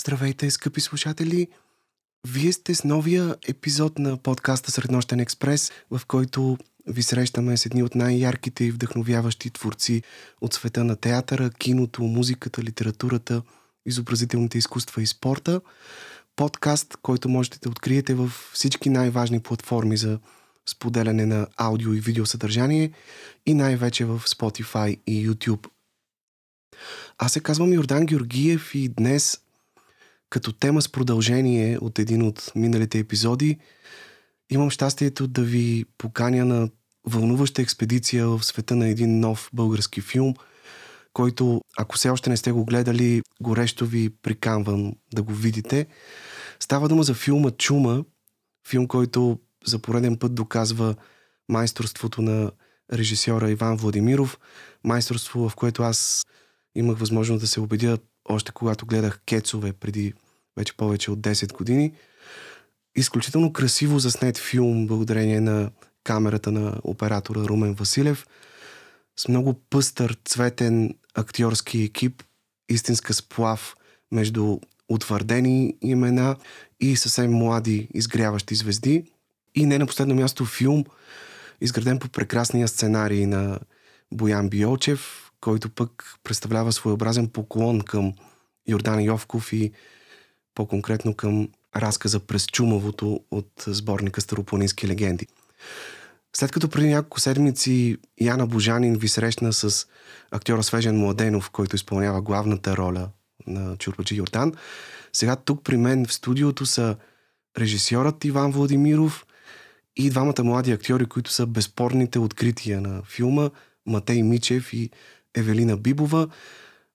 Здравейте, скъпи слушатели! Вие сте с новия епизод на подкаста Среднощен експрес, в който ви срещаме с едни от най-ярките и вдъхновяващи творци от света на театъра, киното, музиката, литературата, изобразителните изкуства и спорта. Подкаст, който можете да откриете в всички най-важни платформи за споделяне на аудио и видео съдържание и най-вече в Spotify и YouTube. Аз се казвам Йордан Георгиев и днес като тема с продължение от един от миналите епизоди, имам щастието да ви поканя на вълнуваща експедиция в света на един нов български филм, който, ако все още не сте го гледали, горещо ви приканвам да го видите. Става дума за филма Чума, филм, който за пореден път доказва майсторството на режисьора Иван Владимиров, майсторство, в което аз имах възможност да се убедя още когато гледах Кецове преди вече повече от 10 години. Изключително красиво заснет филм, благодарение на камерата на оператора Румен Василев, с много пъстър, цветен актьорски екип, истинска сплав между утвърдени имена и съвсем млади изгряващи звезди. И не на последно място филм, изграден по прекрасния сценарий на Боян Биолчев, който пък представлява своеобразен поклон към Йордан Йовков и по-конкретно към разказа през чумовото от сборника Старопланински легенди. След като преди няколко седмици Яна Божанин ви срещна с актьора Свежен Младенов, който изпълнява главната роля на Чурбаджи Йордан, сега тук при мен в студиото са режисьорът Иван Владимиров и двамата млади актьори, които са безспорните открития на филма Матей Мичев и Евелина Бибова.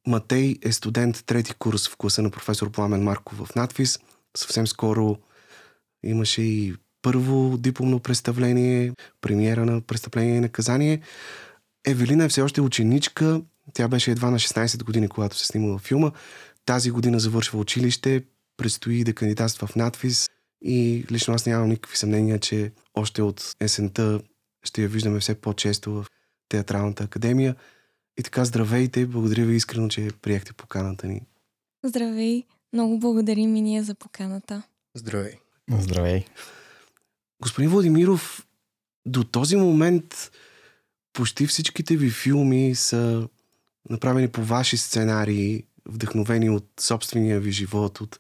Матей е студент трети курс в класа на професор Пламен Марков в надвис. Съвсем скоро имаше и първо дипломно представление, премиера на престъпление и наказание. Евелина е все още ученичка. Тя беше едва на 16 години, когато се снимала филма. Тази година завършва училище, предстои да кандидатства в надвис и лично аз нямам никакви съмнения, че още от есента ще я виждаме все по-често в Театралната академия. И така, здравейте, благодаря ви искрено, че приехте поканата ни. Здравей, много благодарим и ние за поканата. Здравей. Здравей. Господин Владимиров, до този момент почти всичките ви филми са направени по ваши сценарии, вдъхновени от собствения ви живот, от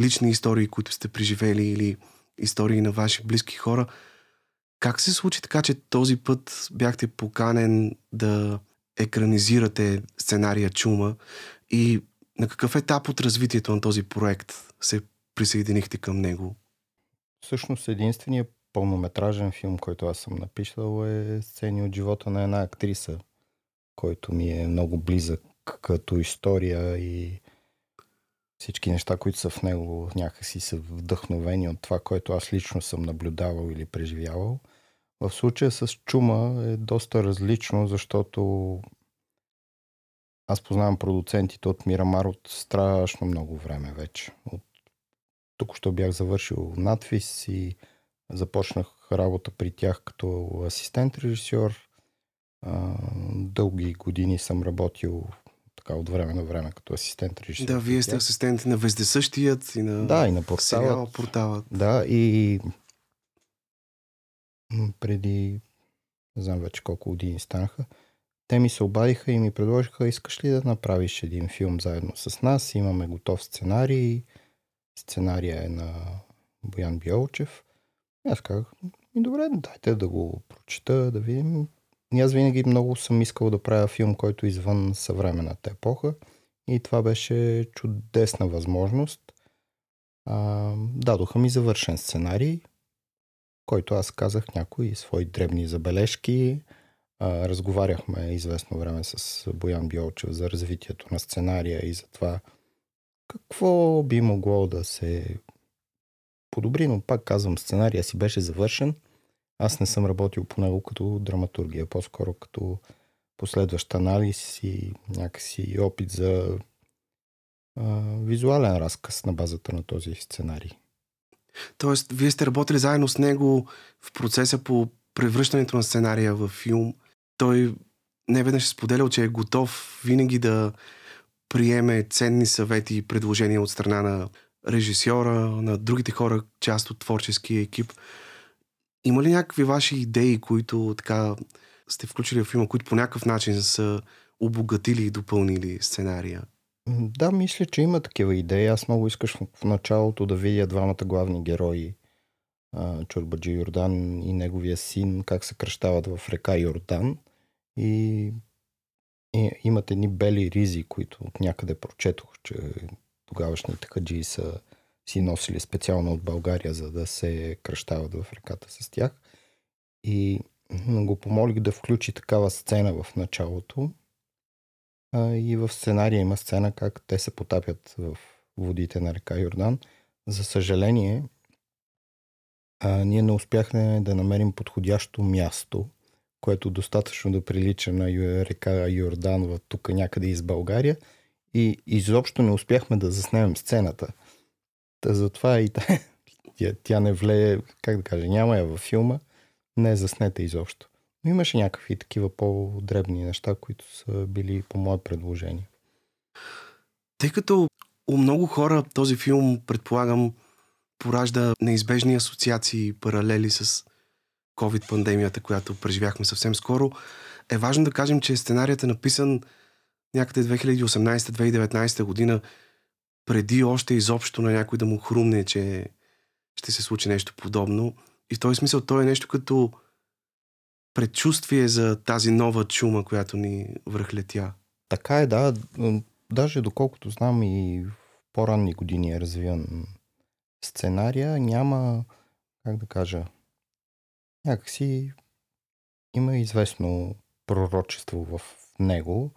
лични истории, които сте преживели или истории на ваши близки хора. Как се случи така, че този път бяхте поканен да екранизирате сценария Чума и на какъв етап от развитието на този проект се присъединихте към него? Всъщност единственият пълнометражен филм, който аз съм написал е сцени от живота на една актриса, който ми е много близък като история и всички неща, които са в него някакси са вдъхновени от това, което аз лично съм наблюдавал или преживявал. В случая с Чума е доста различно, защото аз познавам продуцентите от Мирамар от страшно много време вече. От... Тук що бях завършил надвис и започнах работа при тях като асистент режисьор. Дълги години съм работил така от време на време като асистент режисьор. Да, вие сте асистент на Вездесъщият и на, да, и на порталът. Сериал, порталът. Да, и преди не знам вече колко години станаха. Те ми се обадиха и ми предложиха, искаш ли да направиш един филм заедно с нас? Имаме готов сценарий. Сценария е на Боян Биолчев. И аз казах, ми добре, дайте да го прочита, да видим. И аз винаги много съм искал да правя филм, който е извън съвременната епоха. И това беше чудесна възможност. А, дадоха ми завършен сценарий, който аз казах някои свои дребни забележки. А, разговаряхме известно време с Боян Биолчев за развитието на сценария и за това какво би могло да се подобри, но пак казвам, сценария си беше завършен. Аз не съм работил по него като драматургия, по-скоро като последващ анализ и някакси опит за а, визуален разказ на базата на този сценарий. Тоест, вие сте работили заедно с него в процеса по превръщането на сценария в филм. Той не веднъж е споделял, че е готов винаги да приеме ценни съвети и предложения от страна на режисьора, на другите хора, част от творческия екип. Има ли някакви ваши идеи, които така сте включили в филма, които по някакъв начин са обогатили и допълнили сценария? Да, мисля, че има такива идеи. Аз много искаш в началото да видя двамата главни герои, Чорбаджи Йордан и неговия син, как се кръщават в река Йордан. И, и имат едни бели ризи, които от някъде прочетох, че тогавашните хаджи са си носили специално от България, за да се кръщават в реката с тях. И го помолих да включи такава сцена в началото. И в сценария има сцена как те се потапят в водите на река Йордан. За съжаление, а, ние не успяхме да намерим подходящо място, което достатъчно да прилича на река Йордан тук някъде из България и изобщо не успяхме да заснемем сцената. Та затова и тя, тя не влее, как да кажа, няма я във филма, не е заснета изобщо. Но имаше някакви такива по-дребни неща, които са били по мое предложение. Тъй като у много хора този филм, предполагам, поражда неизбежни асоциации и паралели с COVID-пандемията, която преживяхме съвсем скоро, е важно да кажем, че сценарият е написан някъде 2018-2019 година, преди още изобщо на някой да му хрумне, че ще се случи нещо подобно. И в този смисъл той е нещо като предчувствие за тази нова чума, която ни връхлетя. Така е, да. Даже доколкото знам и в по-ранни години е развиван сценария, няма, как да кажа, някакси има известно пророчество в него.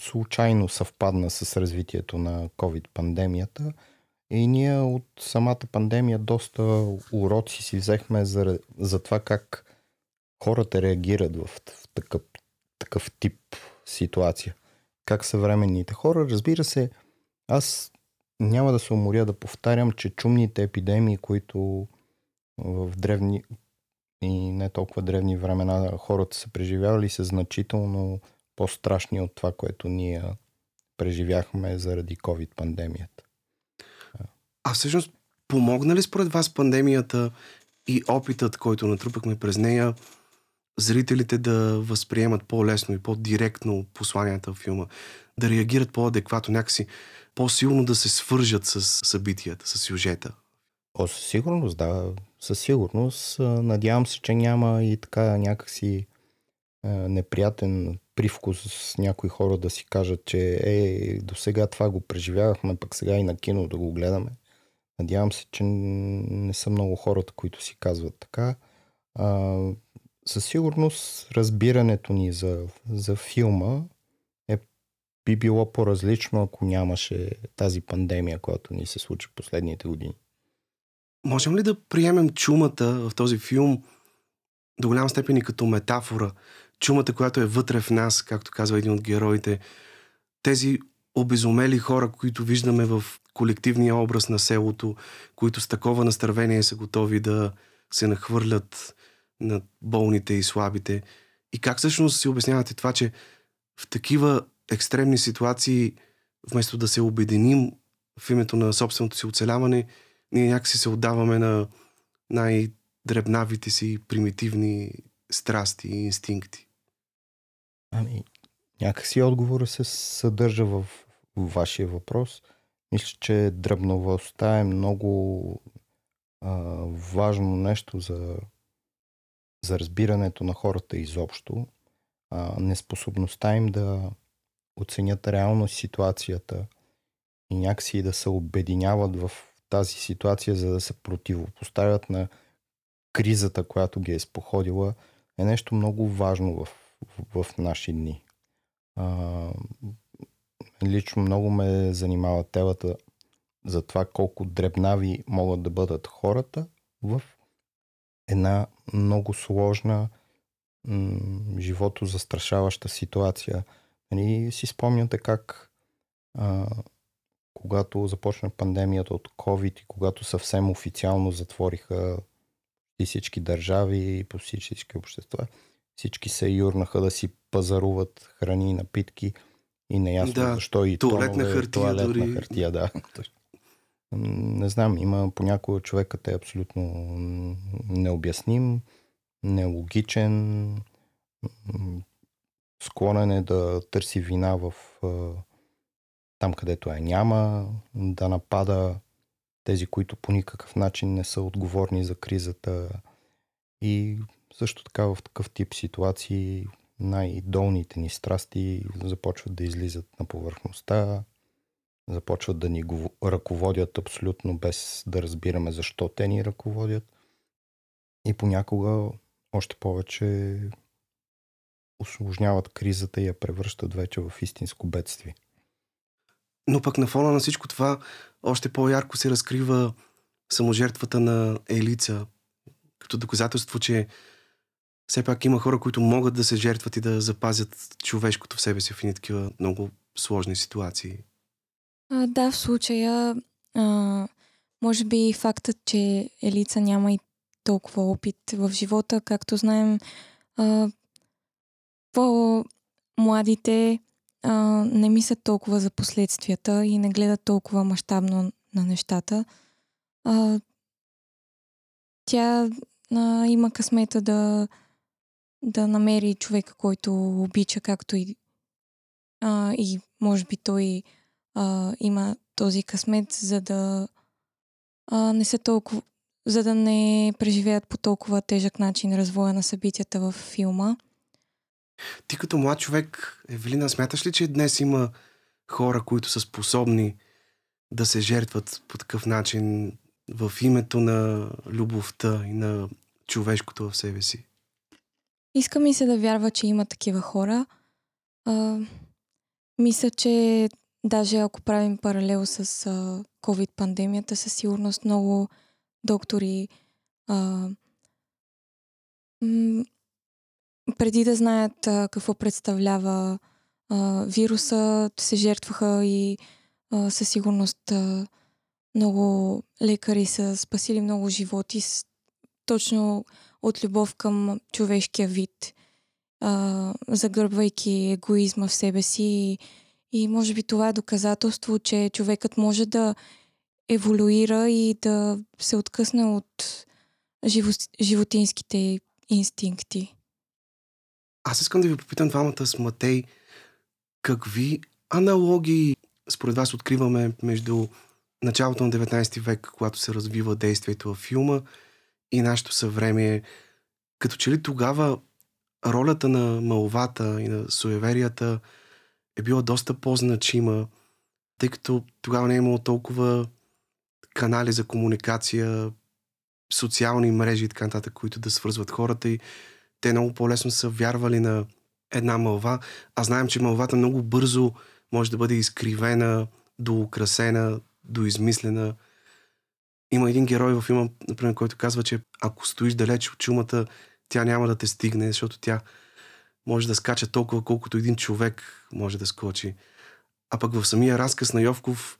Случайно съвпадна с развитието на COVID-пандемията и ние от самата пандемия доста уроци си взехме за, за това как хората реагират в, в такъв, такъв тип ситуация. Как съвременните хора, разбира се, аз няма да се уморя да повтарям, че чумните епидемии, които в древни и не толкова древни времена хората са преживявали, са значително по-страшни от това, което ние преживяхме заради COVID-пандемията. А всъщност, помогна ли според вас пандемията и опитът, който натрупахме през нея, зрителите да възприемат по-лесно и по-директно посланията в филма, да реагират по-адекватно, някакси по-силно да се свържат с събитията, с сюжета? О, със сигурност, да. Със сигурност. Надявам се, че няма и така някакси неприятен привкус с някои хора да си кажат, че е, до сега това го преживявахме, пък сега и на кино да го гледаме. Надявам се, че не са много хората, които си казват така. А, със сигурност разбирането ни за, за филма е, би било по-различно, ако нямаше тази пандемия, която ни се случи последните години. Можем ли да приемем чумата в този филм до голяма степен и като метафора? Чумата, която е вътре в нас, както казва един от героите. Тези обезумели хора, които виждаме в колективния образ на селото, които с такова настървение са готови да се нахвърлят на болните и слабите. И как всъщност си обяснявате това, че в такива екстремни ситуации, вместо да се обединим в името на собственото си оцеляване, ние някакси се отдаваме на най-дребнавите си примитивни страсти и инстинкти. Ами, някакси отговора се съдържа в, вашия въпрос. Мисля, че дръбновостта е много а, важно нещо за, за разбирането на хората изобщо. А, неспособността им да оценят реално ситуацията и някакси да се обединяват в тази ситуация, за да се противопоставят на кризата, която ги е споходила, е нещо много важно в, в, в наши дни. А, лично много ме занимава телата за това колко дребнави могат да бъдат хората в една много сложна, м- живото застрашаваща ситуация. Нали, си спомняте как а, когато започна пандемията от COVID и когато съвсем официално затвориха и всички държави и по всички общества, всички се юрнаха да си пазаруват храни и напитки И неясно Да, защо и туалетна тонове, хартия туалетна дори. хартия, да. Не знам, има понякога човекът е абсолютно необясним, нелогичен, склонен е да търси вина в там, където я няма, да напада тези, които по никакъв начин не са отговорни за кризата. И също така в такъв тип ситуации най-долните ни страсти започват да излизат на повърхността, започват да ни го ръководят абсолютно без да разбираме защо те ни ръководят. И понякога още повече осложняват кризата и я превръщат вече в истинско бедствие. Но пък на фона на всичко това още по-ярко се разкрива саможертвата на Елица, като доказателство, че все пак има хора, които могат да се жертват и да запазят човешкото в себе си в едни такива много сложни ситуации. А, да, в случая, а, може би фактът, че Елица няма и толкова опит в живота, както знаем, а, по-младите а, не мислят толкова за последствията и не гледат толкова мащабно на нещата. А, тя а, има късмета да, да намери човека, който обича, както и, а, и може би той а, има този късмет, за да а, не са толкова за да не преживеят по толкова тежък начин развоя на събитията в филма. Ти като млад човек, Евелина, смяташ ли, че днес има хора, които са способни да се жертват по такъв начин в името на любовта и на човешкото в себе си? Иска ми се да вярва, че има такива хора. А, мисля, че даже ако правим паралел с COVID-пандемията, със сигурност много доктори а, м- преди да знаят а, какво представлява а, вируса, се жертваха и а, със сигурност а, много лекари са спасили много животи с, точно от любов към човешкия вид, а, загърбвайки егоизма в себе си. И, и може би това е доказателство, че човекът може да еволюира и да се откъсне от живо, животинските инстинкти. Аз искам да ви попитам двамата с Матей, какви аналогии според вас откриваме между началото на 19 век, когато се развива действието във филма и нашето съвремие. Като че ли тогава ролята на маловата и на суеверията е била доста по-значима, тъй като тогава не е имало толкова канали за комуникация, социални мрежи и така нататък, които да свързват хората и те много по-лесно са вярвали на една мълва, а знаем, че мълвата много бързо може да бъде изкривена, доукрасена, доизмислена. Има един герой във филма, например, който казва, че ако стоиш далеч от чумата, тя няма да те стигне, защото тя може да скача толкова, колкото един човек може да скочи. А пък в самия разказ на Йовков,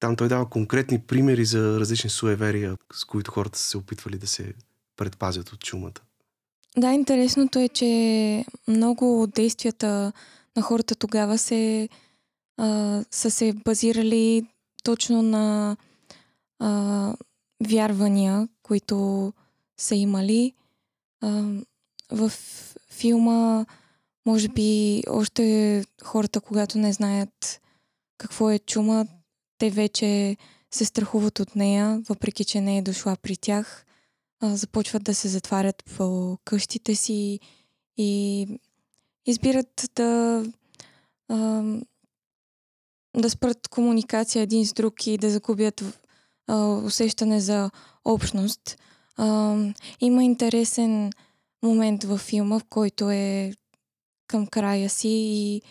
там той дава конкретни примери за различни суеверия, с които хората са се опитвали да се предпазят от чумата. Да, интересното е, че много от действията на хората тогава се, а, са се базирали точно на а, вярвания, които са имали. А, в филма, може би, още хората, когато не знаят какво е чума, те вече се страхуват от нея, въпреки че не е дошла при тях. Започват да се затварят по къщите си и избират да да спрат комуникация един с друг и да загубят усещане за общност. Има интересен момент във филма, в който е към края си и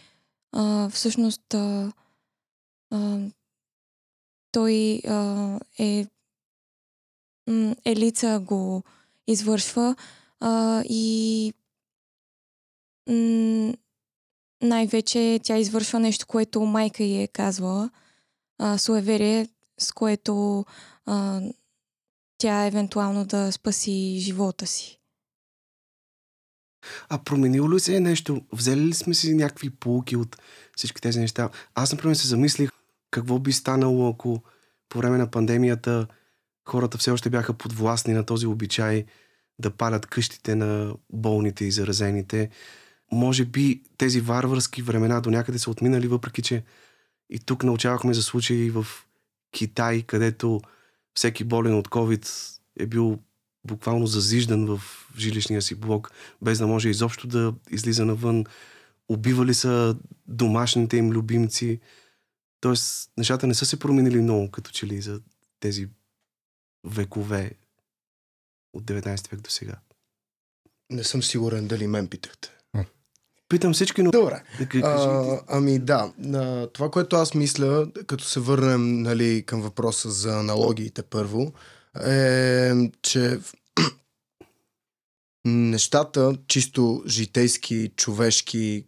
а, всъщност а, а, той а, е Елица го извършва а, и най-вече тя извършва нещо, което майка й е казвала, а, суеверие, с което а, тя евентуално да спаси живота си. А променило ли се е нещо? Взели ли сме си някакви полуки от всички тези неща? Аз, например, се замислих какво би станало, ако по време на пандемията хората все още бяха подвластни на този обичай да палят къщите на болните и заразените. Може би тези варварски времена до някъде са отминали, въпреки че и тук научавахме за случаи в Китай, където всеки болен от COVID е бил буквално зазиждан в жилищния си блок, без да може изобщо да излиза навън. Убивали са домашните им любимци. Тоест, нещата не са се променили много, като че ли за тези векове от 19 век до сега. Не съм сигурен дали мен питахте. Питам всички, но... Добре. А, ами да, това, което аз мисля, като се върнем нали, към въпроса за аналогиите първо, е, че нещата, чисто житейски, човешки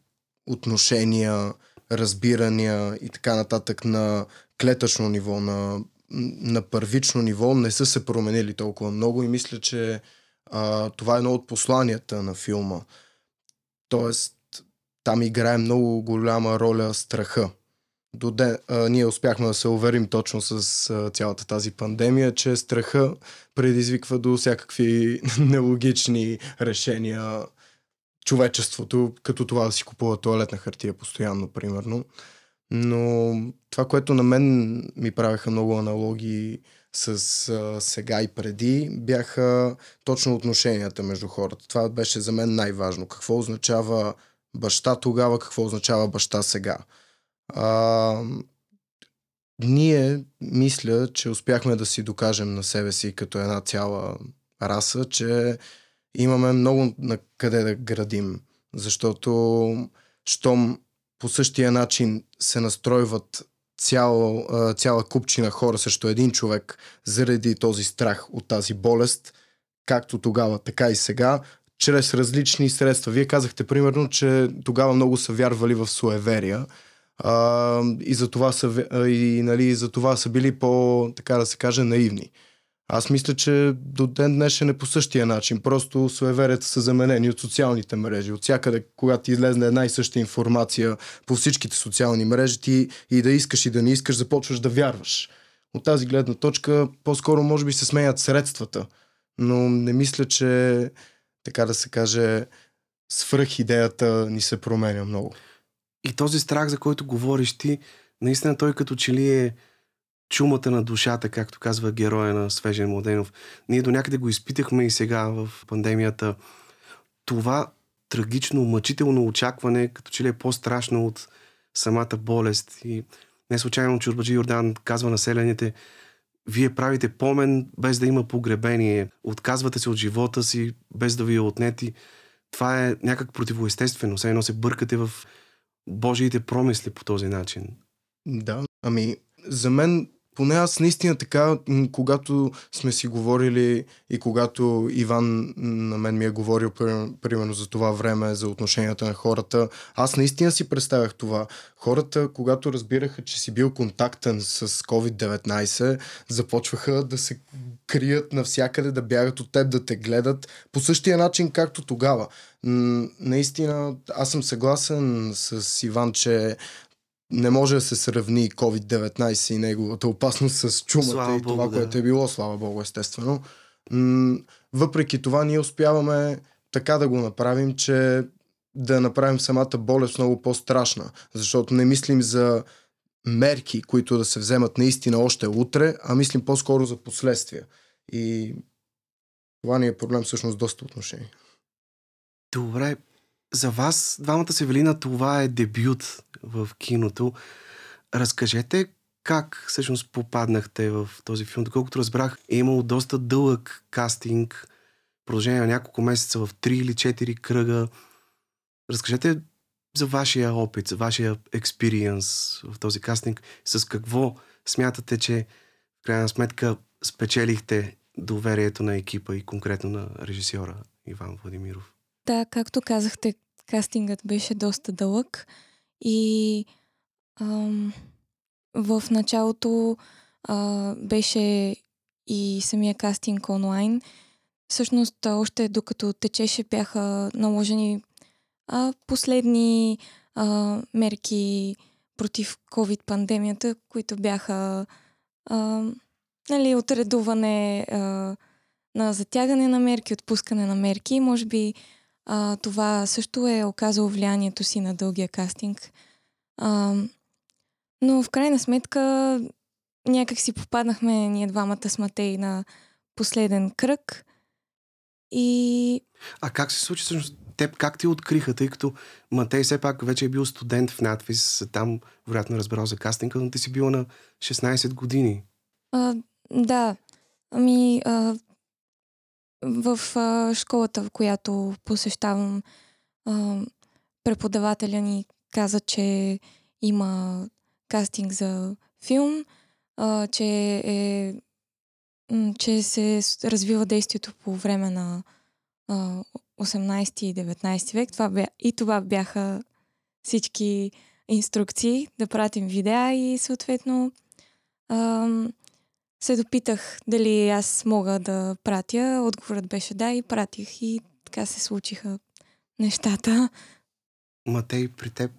отношения, разбирания и така нататък на клетъчно ниво, на, на първично ниво не са се променили толкова много и мисля, че а, това е едно от посланията на филма. Тоест, там играе много голяма роля страха. До ден, а, ние успяхме да се уверим точно с а, цялата тази пандемия, че страха предизвиква до всякакви нелогични решения човечеството, като това да си купува туалетна хартия постоянно, примерно. Но това, което на мен ми правеха много аналогии с а, сега и преди, бяха точно отношенията между хората. Това беше за мен най-важно. Какво означава баща тогава, какво означава баща сега. А, ние, мисля, че успяхме да си докажем на себе си като една цяла раса, че имаме много на къде да градим. Защото, щом по същия начин се настройват цяла, цяла купчина хора срещу един човек заради този страх от тази болест, както тогава, така и сега, чрез различни средства. Вие казахте, примерно, че тогава много са вярвали в суеверия. А, и, за това са, и, нали, за това са били по, така да се каже, наивни. Аз мисля, че до ден днешен е по същия начин. Просто суеверията са заменени от социалните мрежи. От всякъде, когато излезне една и съща информация по всичките социални мрежи, ти и да искаш и да не искаш, започваш да вярваш. От тази гледна точка, по-скоро може би се сменят средствата. Но не мисля, че така да се каже, свръх идеята ни се променя много. И този страх, за който говориш ти, наистина той като че ли е чумата на душата, както казва героя на Свежен Младенов. Ние до някъде го изпитахме и сега в пандемията. Това трагично, мъчително очакване, като че ли е по-страшно от самата болест. И не случайно Чурбаджи Йордан казва населените, вие правите помен без да има погребение, отказвате се от живота си без да ви е отнети. Това е някак противоестествено. Все едно се бъркате в Божиите промисли по този начин. Да, ами за мен поне аз наистина така, когато сме си говорили и когато Иван на мен ми е говорил примерно за това време, за отношенията на хората, аз наистина си представях това. Хората, когато разбираха, че си бил контактен с COVID-19, започваха да се крият навсякъде, да бягат от теб, да те гледат по същия начин, както тогава. Наистина, аз съм съгласен с Иван, че не може да се сравни COVID-19 и неговата опасност с чумата слава и Богу, това, да. което е било, слава Богу, естествено. въпреки това, ние успяваме така да го направим, че да направим самата болест много по-страшна, защото не мислим за мерки, които да се вземат наистина още утре, а мислим по-скоро за последствия. И това ни е проблем всъщност доста отношения. Добре, за вас, двамата Севелина, това е дебют в киното. Разкажете как всъщност попаднахте в този филм. Доколкото разбрах, е имало доста дълъг кастинг, продължение на няколко месеца в три или четири кръга. Разкажете за вашия опит, за вашия експириенс в този кастинг. С какво смятате, че в крайна сметка спечелихте доверието на екипа и конкретно на режисьора Иван Владимиров? Да, както казахте, кастингът беше доста дълъг и ам, в началото а, беше и самия кастинг онлайн, всъщност още докато течеше бяха наложени а, последни а, мерки против COVID-пандемията, които бяха а, нали, отредуване а, на затягане на мерки, отпускане на мерки. Може би а, това също е оказало влиянието си на дългия кастинг. А, но в крайна сметка някак си попаднахме ние двамата с Матей на последен кръг. И... А как се случи всъщност? Теб как ти откриха, тъй като Матей все пак вече е бил студент в надвис, там вероятно е разбрал за кастинга, но ти си била на 16 години. А, да. Ами, а, в а, школата, в която посещавам, а, преподавателя ни каза, че има кастинг за филм, а, че, е, че се развива действието по време на а, 18 и 19 век. Това бя, и това бяха всички инструкции да пратим видеа и съответно а, се допитах дали аз мога да пратя. Отговорът беше да и пратих и така се случиха нещата. Матей, при теб?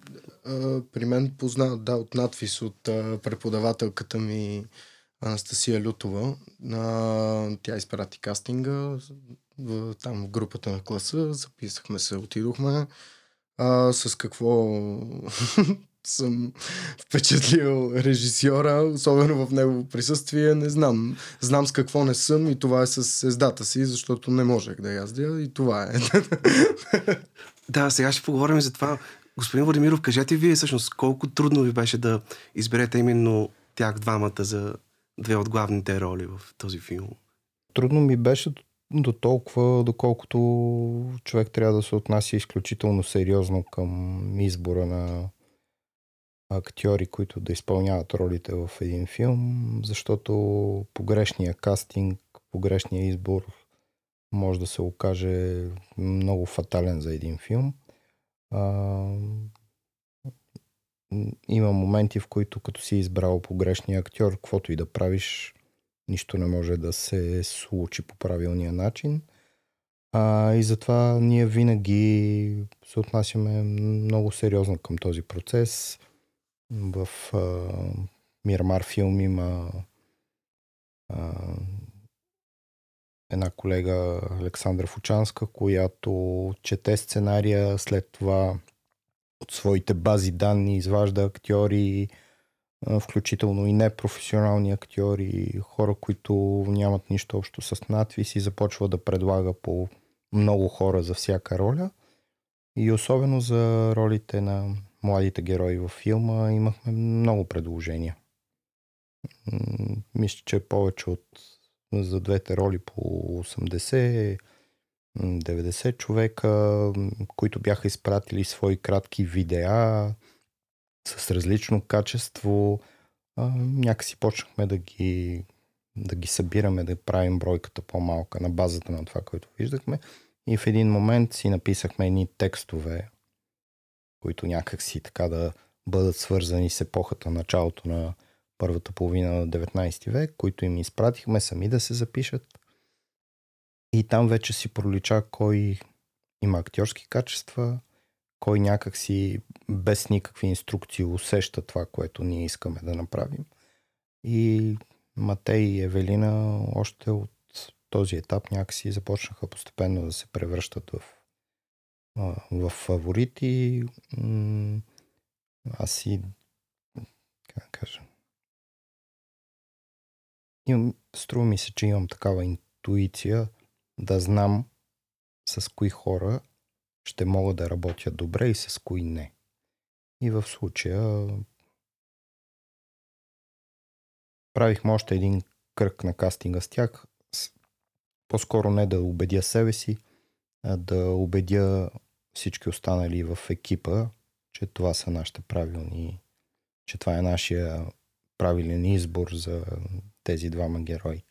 А, при мен познават, да, от надвис от а, преподавателката ми Анастасия Лютова. А, тя изпрати кастинга в, там в групата на класа, записахме се, отидохме. А, с какво съм впечатлил режисьора, особено в негово присъствие, не знам. Знам с какво не съм и това е с сездата си, защото не можех да яздя и това е. да, сега ще поговорим за това. Господин Владимиров, кажете вие всъщност колко трудно ви беше да изберете именно тях двамата за две от главните роли в този филм? Трудно ми беше до толкова, доколкото човек трябва да се отнася изключително сериозно към избора на актьори, които да изпълняват ролите в един филм, защото погрешния кастинг, погрешния избор може да се окаже много фатален за един филм. А, има моменти, в които като си избрал погрешния актьор, каквото и да правиш, нищо не може да се случи по правилния начин. А, и затова ние винаги се отнасяме много сериозно към този процес. В а, Мирамар филм има а, една колега Александра Фучанска, която чете сценария, след това от своите бази данни изважда актьори, включително и непрофесионални актьори, хора, които нямат нищо общо с надвис и започва да предлага по много хора за всяка роля. И особено за ролите на младите герои във филма имахме много предложения. Мисля, че повече от за двете роли по 80 90 човека, които бяха изпратили свои кратки видеа с различно качество. Някакси почнахме да ги, да ги събираме, да правим бройката по-малка на базата на това, което виждахме. И в един момент си написахме едни текстове, които някакси така да бъдат свързани с епохата началото на първата половина на 19 век, които им изпратихме сами да се запишат. И там вече си пролича кой има актьорски качества, кой някак си без никакви инструкции усеща това, което ние искаме да направим. И Матей и Евелина още от този етап някакси започнаха постепенно да се превръщат в, в фаворити. Аз си как кажа струва ми се, че имам такава интуиция да знам с кои хора ще мога да работя добре и с кои не. И в случая правихме още един кръг на кастинга с тях. По-скоро не да убедя себе си, да убедя всички останали в екипа, че това са нашите правилни, че това е нашия правилен избор за тези двама герои.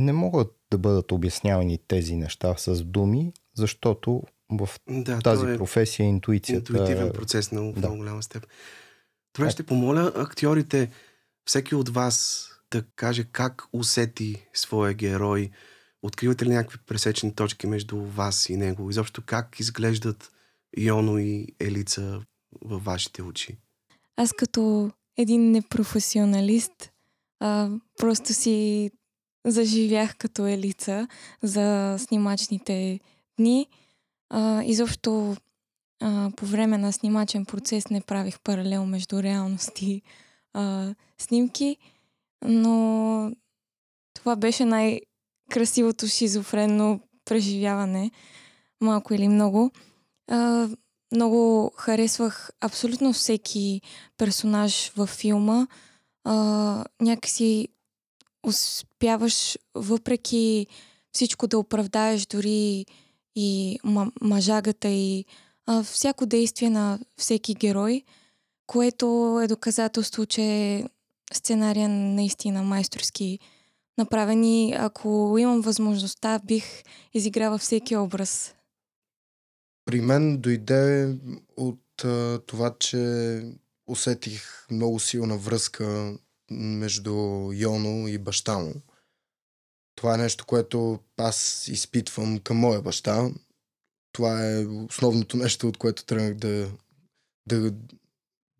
Не могат да бъдат обяснявани тези неща с думи, защото в да, тази е професия интуицията... Интуитивен процес на да. много голяма степен. Това ще помоля актьорите, всеки от вас да каже как усети своя герой. Откривате ли някакви пресечни точки между вас и него? Изобщо как изглеждат Йоно и Елица във вашите очи? Аз като един непрофесионалист а, просто си заживях като елица за снимачните дни. А, изобщо а, по време на снимачен процес не правих паралел между реалност и а, снимки, но това беше най-красивото шизофренно преживяване, малко или много. А, много харесвах абсолютно всеки персонаж във филма. А, някакси успяваш въпреки всичко да оправдаеш дори и мъжагата и а, всяко действие на всеки герой, което е доказателство, че сценария наистина майсторски направен и ако имам възможността, бих изиграла всеки образ. При мен дойде от а, това, че усетих много силна връзка между Йоно и баща му. Това е нещо, което аз изпитвам към моя баща. Това е основното нещо, от което тръгнах да, да,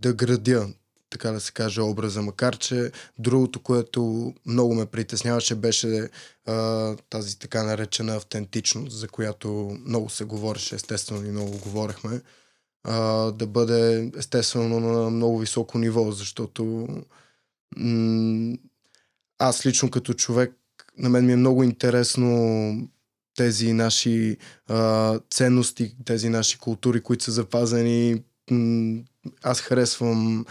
да градя, така да се каже, образа. Макар, че другото, което много ме притесняваше, беше а, тази така наречена автентичност, за която много се говореше, естествено и много говорехме. А, да бъде естествено на много високо ниво, защото м- аз лично като човек, на мен ми е много интересно тези наши а, ценности, тези наши култури, които са запазени. Аз харесвам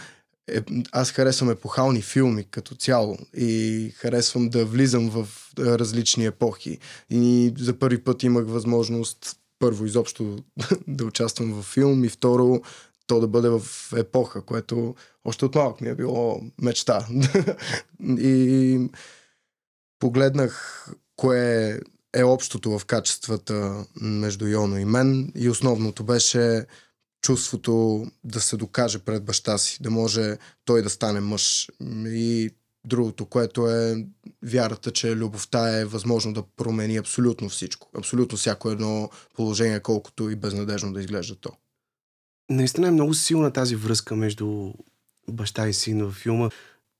е, аз харесвам епохални филми като цяло и харесвам да влизам в различни епохи. И за първи път имах възможност първо изобщо да участвам в филм и второ то да бъде в епоха, което още от малък ми е било мечта. и погледнах кое е общото в качествата между Йоно и мен и основното беше чувството да се докаже пред баща си, да може той да стане мъж. И другото, което е вярата, че любовта е възможно да промени абсолютно всичко. Абсолютно всяко едно положение, колкото и безнадежно да изглежда то. Наистина е много силна тази връзка между баща и син в филма.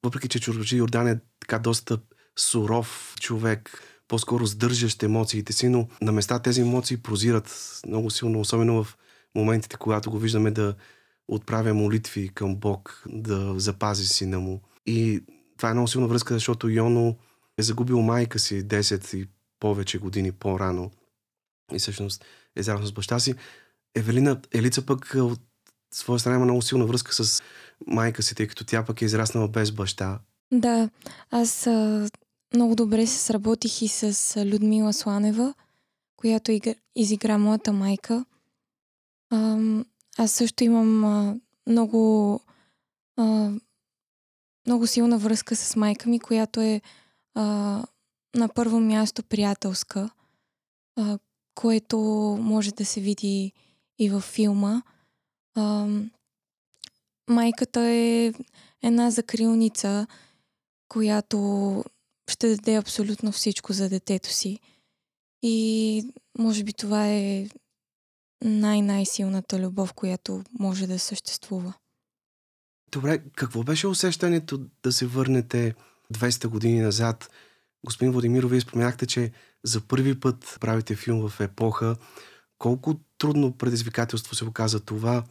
Въпреки, че Чурбаджи Йордан е така доста суров човек, по-скоро сдържащ емоциите си, но на места тези емоции прозират много силно, особено в моментите, когато го виждаме да отправя молитви към Бог, да запази сина му. И това е много силна връзка, защото Йоно е загубил майка си 10 и повече години по-рано. И всъщност е заедно с баща си. Евелина Елица пък от своя страна има много силна връзка с майка си, тъй като тя пък е израснала без баща. Да, аз а, много добре се сработих и с Людмила Сланева, която изигра моята майка. А, аз също имам а, много, а, много силна връзка с майка ми, която е а, на първо място приятелска, а, което може да се види и във филма. А, майката е една закрилница, която ще даде абсолютно всичко за детето си. И може би това е най-най-силната любов, която може да съществува. Добре, какво беше усещането да се върнете 200 години назад? Господин Владимиров, вие споменахте, че за първи път правите филм в епоха. Колко трудно предизвикателство се оказа това?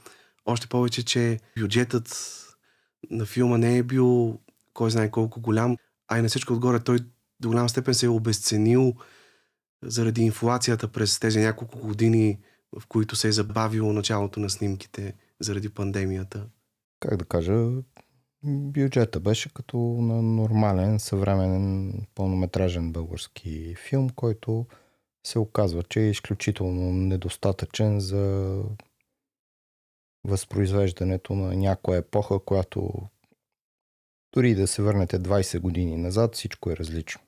Още повече, че бюджетът на филма не е бил кой знае колко голям, а и на всичко отгоре той до голяма степен се е обесценил заради инфлацията през тези няколко години в които се е забавило началото на снимките заради пандемията? Как да кажа, бюджета беше като на нормален, съвременен, пълнометражен български филм, който се оказва, че е изключително недостатъчен за възпроизвеждането на някоя епоха, която дори да се върнете 20 години назад, всичко е различно.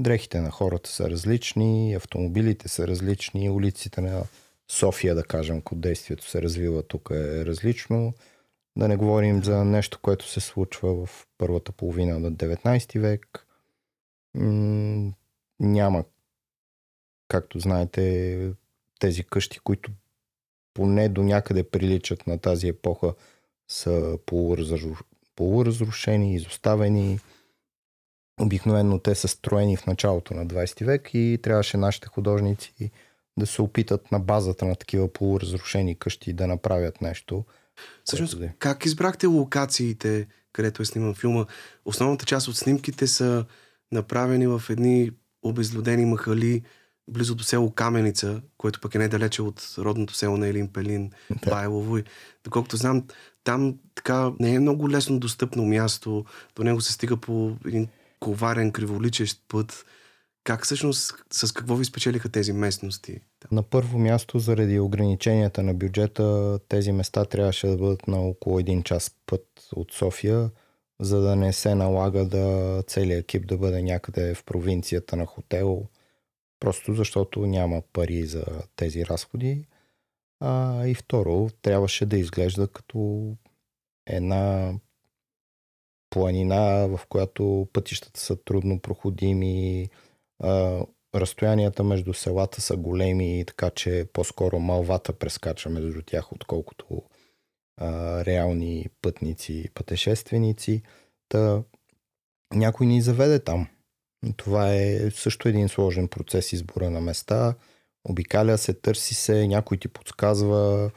Дрехите на хората са различни, автомобилите са различни, улиците на София, да кажем, ако действието се развива тук е различно. Да не говорим за нещо, което се случва в първата половина на 19 век. М- няма, както знаете, тези къщи, които поне до някъде приличат на тази епоха, са полуразрушени, изоставени. Обикновено те са строени в началото на 20 век и трябваше нашите художници да се опитат на базата на такива полуразрушени къщи да направят нещо. Всъщност, да... как избрахте локациите, където е сниман филма? Основната част от снимките са направени в едни обезлюдени махали, близо до село Каменица, което пък е недалече от родното село на Елин Пелин, да. Байлово. И, доколкото знам, там така не е много лесно достъпно място. До него се стига по един коварен, криволичещ път. Как всъщност, с какво ви спечелиха тези местности? На първо място, заради ограниченията на бюджета, тези места трябваше да бъдат на около един час път от София, за да не се налага да целият екип да бъде някъде в провинцията на хотел, просто защото няма пари за тези разходи. А, и второ, трябваше да изглежда като една планина, в която пътищата са трудно проходими, разстоянията между селата са големи, така че по-скоро малвата прескача между тях, отколкото а, реални пътници, пътешественици. Та някой ни заведе там. Това е също един сложен процес избора на места. Обикаля се, търси се, някой ти подсказва.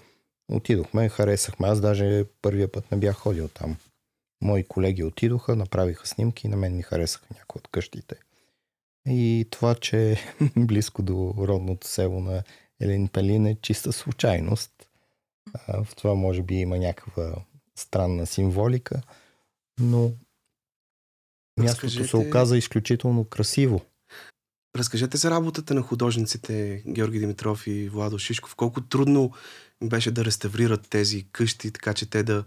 Отидохме, харесахме. Аз даже първия път не бях ходил там. Мои колеги отидоха, направиха снимки и на мен ми харесаха някои от къщите. И това, че близко до родното село на Елин Пелин е чиста случайност. В това може би има някаква странна символика, но мястото Разкажете... се оказа изключително красиво. Разкажете за работата на художниците Георги Димитров и Владо Шишков. Колко трудно беше да реставрират тези къщи, така че те да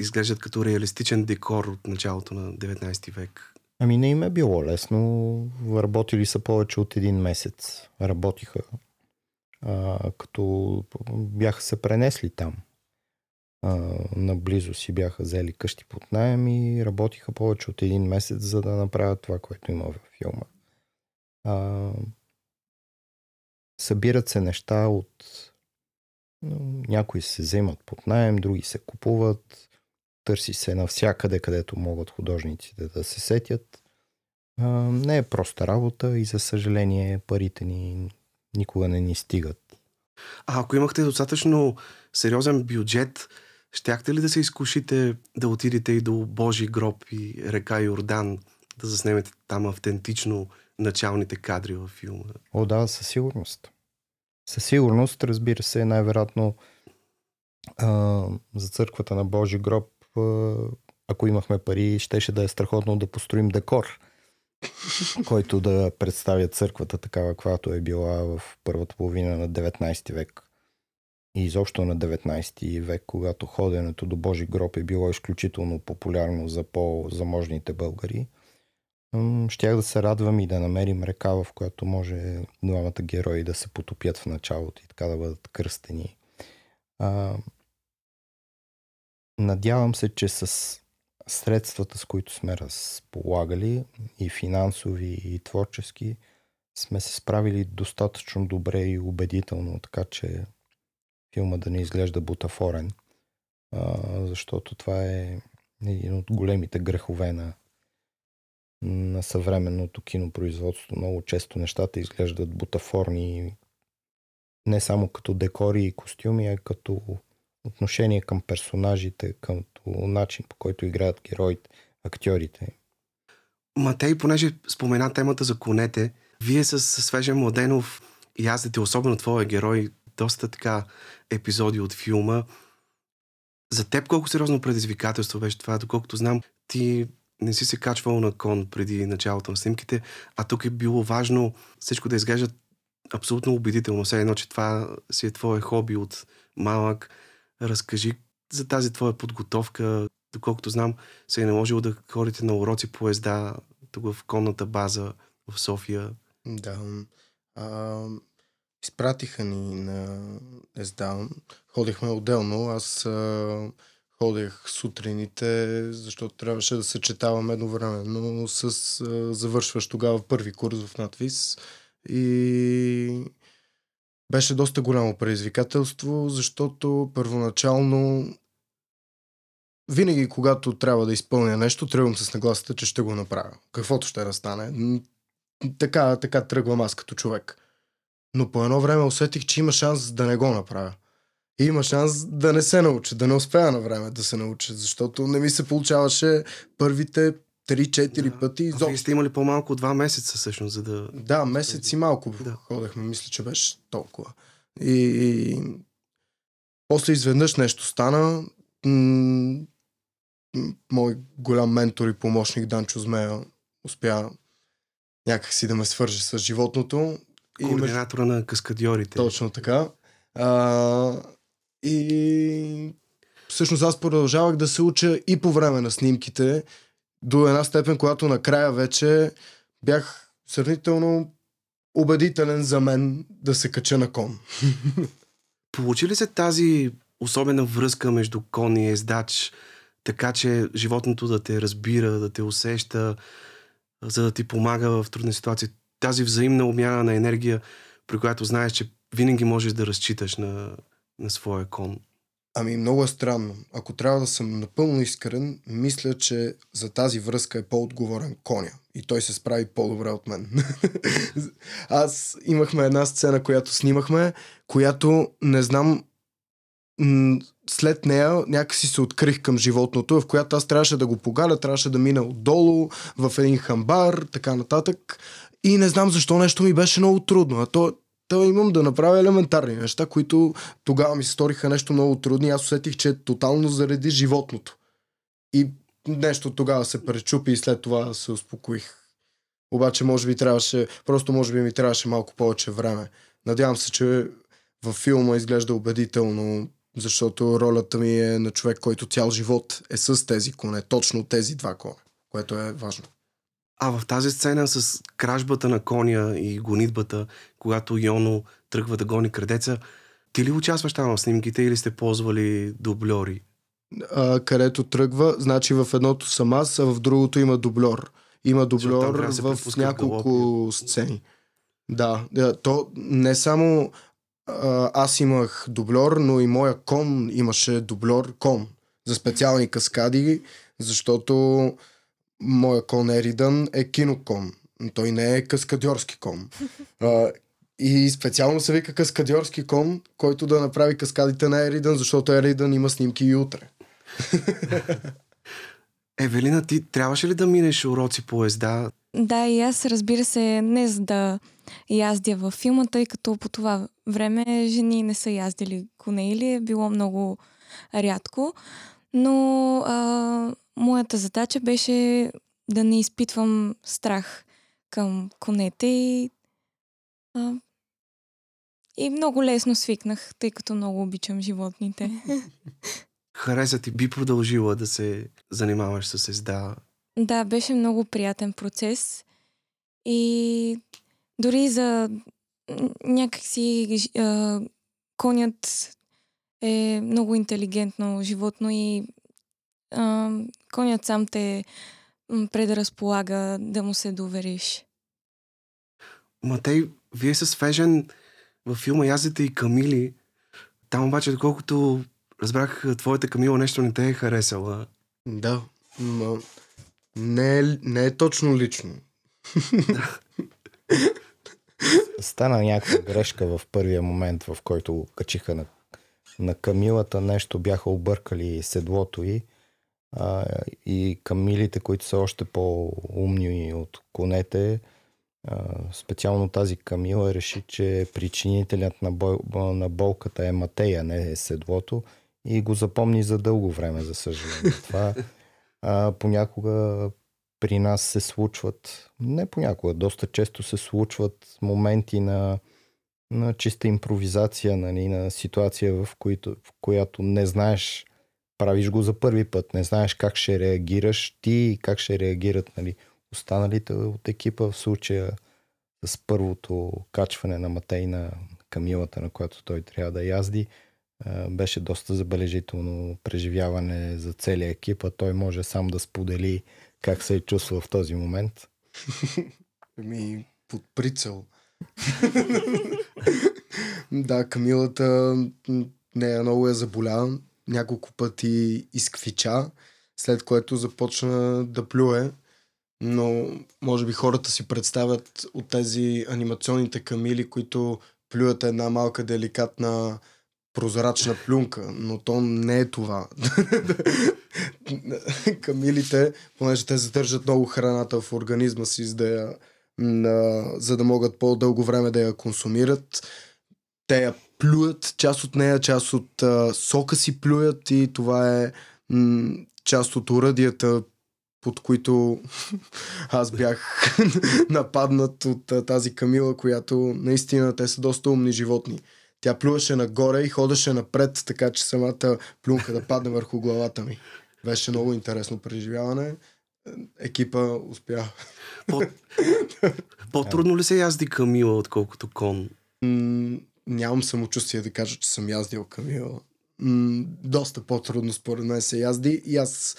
изглеждат като реалистичен декор от началото на 19 век. Ами не им е било лесно. Работили са повече от един месец. Работиха а, като бяха се пренесли там. А, наблизо си бяха взели къщи под найем и работиха повече от един месец, за да направят това, което има във филма. А, събират се неща от някои се вземат под найем, други се купуват, търси се навсякъде, където могат художниците да се сетят. А, не е проста работа и за съжаление парите ни никога не ни стигат. А ако имахте достатъчно сериозен бюджет, щяхте ли да се изкушите да отидете и до Божи гроб и река Йордан, да заснемете там автентично началните кадри във филма? О, да, със сигурност. Със сигурност, разбира се, най-вероятно а, за църквата на Божи гроб ако имахме пари, щеше да е страхотно да построим декор, който да представя църквата такава, каквато е била в първата половина на 19 век. И изобщо на 19 век, когато ходенето до Божи гроб е било изключително популярно за по-заможните българи, щях да се радвам и да намерим река, в която може двамата герои да се потопят в началото и така да бъдат кръстени. Надявам се, че с средствата, с които сме разполагали, и финансови, и творчески, сме се справили достатъчно добре и убедително, така че филма да не изглежда бутафорен, а, защото това е един от големите грехове на, на съвременното кинопроизводство. Много често нещата изглеждат бутафорни не само като декори и костюми, а като отношение към персонажите, към начин по който играят героите, актьорите. Матей, понеже спомена темата за конете, вие с Свежен Младенов яздите, особено твоя герой, доста така епизоди от филма. За теб колко сериозно предизвикателство беше това? Доколкото знам, ти не си се качвал на кон преди началото на снимките, а тук е било важно всичко да изглежда абсолютно убедително. Все едно, че това си е твое хоби от малък. Разкажи за тази твоя подготовка. Доколкото знам, се е наложило да ходите на уроци по езда тук в конната база в София. Да. А, изпратиха ни на езда. Ходихме отделно. Аз а, ходех сутрините, защото трябваше да съчетавам едновременно с а, завършваш тогава първи курс в надвис. И беше доста голямо предизвикателство, защото първоначално винаги, когато трябва да изпълня нещо, тръгвам с нагласата, че ще го направя. Каквото ще да. Така, така тръгвам аз като човек. Но по едно време усетих, че има шанс да не го направя. И има шанс да не се науча, да не успея на време да се науча, защото не ми се получаваше първите 3-4 Да. пъти. Изобщо. Вие сте имали по-малко от два месеца всъщност, за да... Да, месец и малко Да. ходехме, мисля, че беше толкова. И, и после изведнъж нещо стана. М- мой голям ментор и помощник Данчо Змея успя някакси да ме свърже с животното. И Координатора на каскадьорите. точно така. А, и всъщност аз продължавах да се уча и по време на снимките, до една степен, когато накрая вече бях сравнително убедителен за мен да се кача на кон. Получи ли се тази особена връзка между кон и ездач, така че животното да те разбира, да те усеща, за да ти помага в трудна ситуация? Тази взаимна обмяна на енергия, при която знаеш, че винаги можеш да разчиташ на, на своя кон. Ами много е странно. Ако трябва да съм напълно искрен, мисля, че за тази връзка е по-отговорен коня. И той се справи по-добре от мен. Аз имахме една сцена, която снимахме, която не знам след нея някакси се открих към животното, в която аз трябваше да го погаля, трябваше да мина отдолу, в един хамбар, така нататък. И не знам защо нещо ми беше много трудно. А то, то имам да направя елементарни неща, които тогава ми се сториха нещо много трудни. Аз усетих, че е тотално заради животното. И нещо тогава се пречупи и след това се успокоих. Обаче, може би трябваше, просто може би ми трябваше малко повече време. Надявам се, че във филма изглежда убедително, защото ролята ми е на човек, който цял живот е с тези коне, точно тези два коне, което е важно. А в тази сцена с кражбата на коня и гонитбата, когато Йоно тръгва да гони крадеца, ти ли участваш там в снимките или сте ползвали дубльори? а, където тръгва, значи в едното съм аз, а в другото има дублер. Има се в няколко галопи. сцени. Да, да, то не само аз имах дублер, но и моя кон имаше дублер кон за специални каскади, защото моя кон Еридън е кинокон. Той не е каскадьорски кон. А, и специално се вика каскадьорски кон, който да направи каскадите на Еридън, защото Еридън има снимки и утре. Евелина, ти трябваше ли да минеш уроци по езда? Да, и аз разбира се, не за да яздя във филма, тъй като по това време жени не са яздили коне или е било много рядко. Но а, моята задача беше да не изпитвам страх към конете и, а, и много лесно свикнах, тъй като много обичам животните. Хареса ти, би продължила да се занимаваш с езда? Да, беше много приятен процес и дори за някакси а, конят е много интелигентно животно и а, конят сам те предразполага да му се довериш. Матей, вие с Фежен във филма яздите и Камили. Там обаче, доколкото разбрах, твоята Камила нещо не те е харесала. Да, но не е, не е точно лично. Стана някаква грешка в първия момент, в който качиха на, на Камилата. Нещо бяха объркали седлото й. А, и камилите, които са още по-умни от конете, а, специално тази Камила реши, че причинителят на, бол, на болката е Матея, не е седлото и го запомни за дълго време, за съжаление. Това а, понякога при нас се случват, не понякога, доста често се случват моменти на, на чиста импровизация, нали, на ситуация, в, които, в която не знаеш, правиш го за първи път, не знаеш как ще реагираш ти и как ще реагират нали, останалите от екипа в случая с първото качване на Матей на камилата, на която той трябва да язди. беше доста забележително преживяване за целия екип, а той може сам да сподели как се е чувствал в този момент. Ми, под прицел. да, Камилата нея много я заболя. Няколко пъти изквича, след което започна да плюе. Но може би хората си представят от тези анимационните камили, които плюят една малка деликатна прозрачна плюнка, но то не е това. Камилите, понеже те задържат много храната в организма си, за да, я, за да могат по-дълго време да я консумират, те я плюят, част от нея, част от а, сока си плюят и това е м- част от уръдията, под които аз бях нападнат от а, тази камила, която наистина те са доста умни животни. Тя плюваше нагоре и ходеше напред, така че самата плюнка да падне върху главата ми. Беше много интересно преживяване. Екипа успя. По, по-трудно ли се язди камила, отколкото кон? М- нямам самочувствие да кажа, че съм яздил камила. М- доста по-трудно според мен се язди и аз,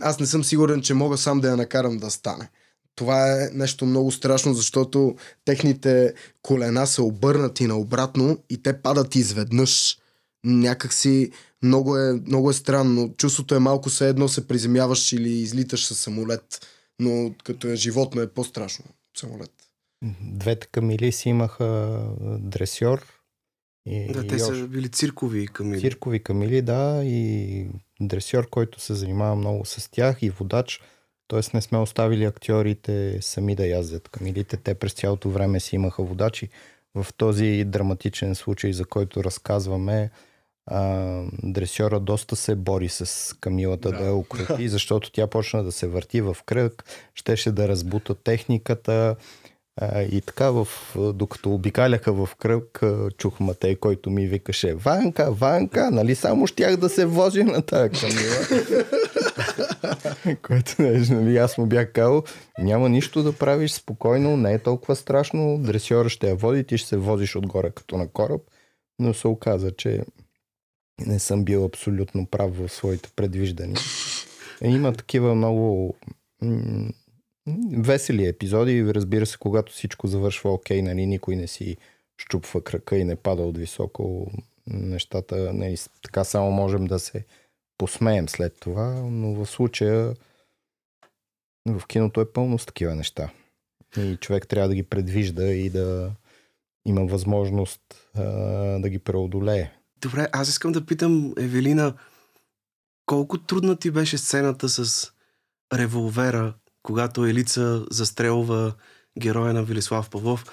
аз не съм сигурен, че мога сам да я накарам да стане. Това е нещо много страшно, защото техните колена са обърнати наобратно и те падат изведнъж. Някакси много е, много е странно. Чувството е малко се едно се приземяваш или излиташ с самолет. Но като е животно е по-страшно самолет. Двете камили си имаха дресьор. И, Да, те и са още- били циркови камили. Циркови камили, да, и дресьор, който се занимава много с тях и водач. Тоест не сме оставили актьорите сами да яздят камилите. Те през цялото време си имаха водачи. В този драматичен случай, за който разказваме, а, дресьора доста се бори с камилата да, Да. я укроти, защото тя почна да се върти в кръг, щеше да разбута техниката. И така, в, докато обикаляха в кръг, чух Матей, който ми викаше Ванка, Ванка, нали само щях да се возя на тази камила. Което, нали, аз му бях казал, няма нищо да правиш спокойно, не е толкова страшно, дресьора ще я води, ти ще се возиш отгоре като на кораб, но се оказа, че не съм бил абсолютно прав в своите предвиждания. Има такива много весели епизоди, разбира се, когато всичко завършва окей, нали, никой не си щупва крака и не пада от високо, нещата, нали, така само можем да се посмеем след това, но в случая в киното е пълно с такива неща. И човек трябва да ги предвижда и да има възможност а, да ги преодолее. Добре, аз искам да питам Евелина, колко трудна ти беше сцената с револвера, когато Елица застрелва героя на Велислав Павлов?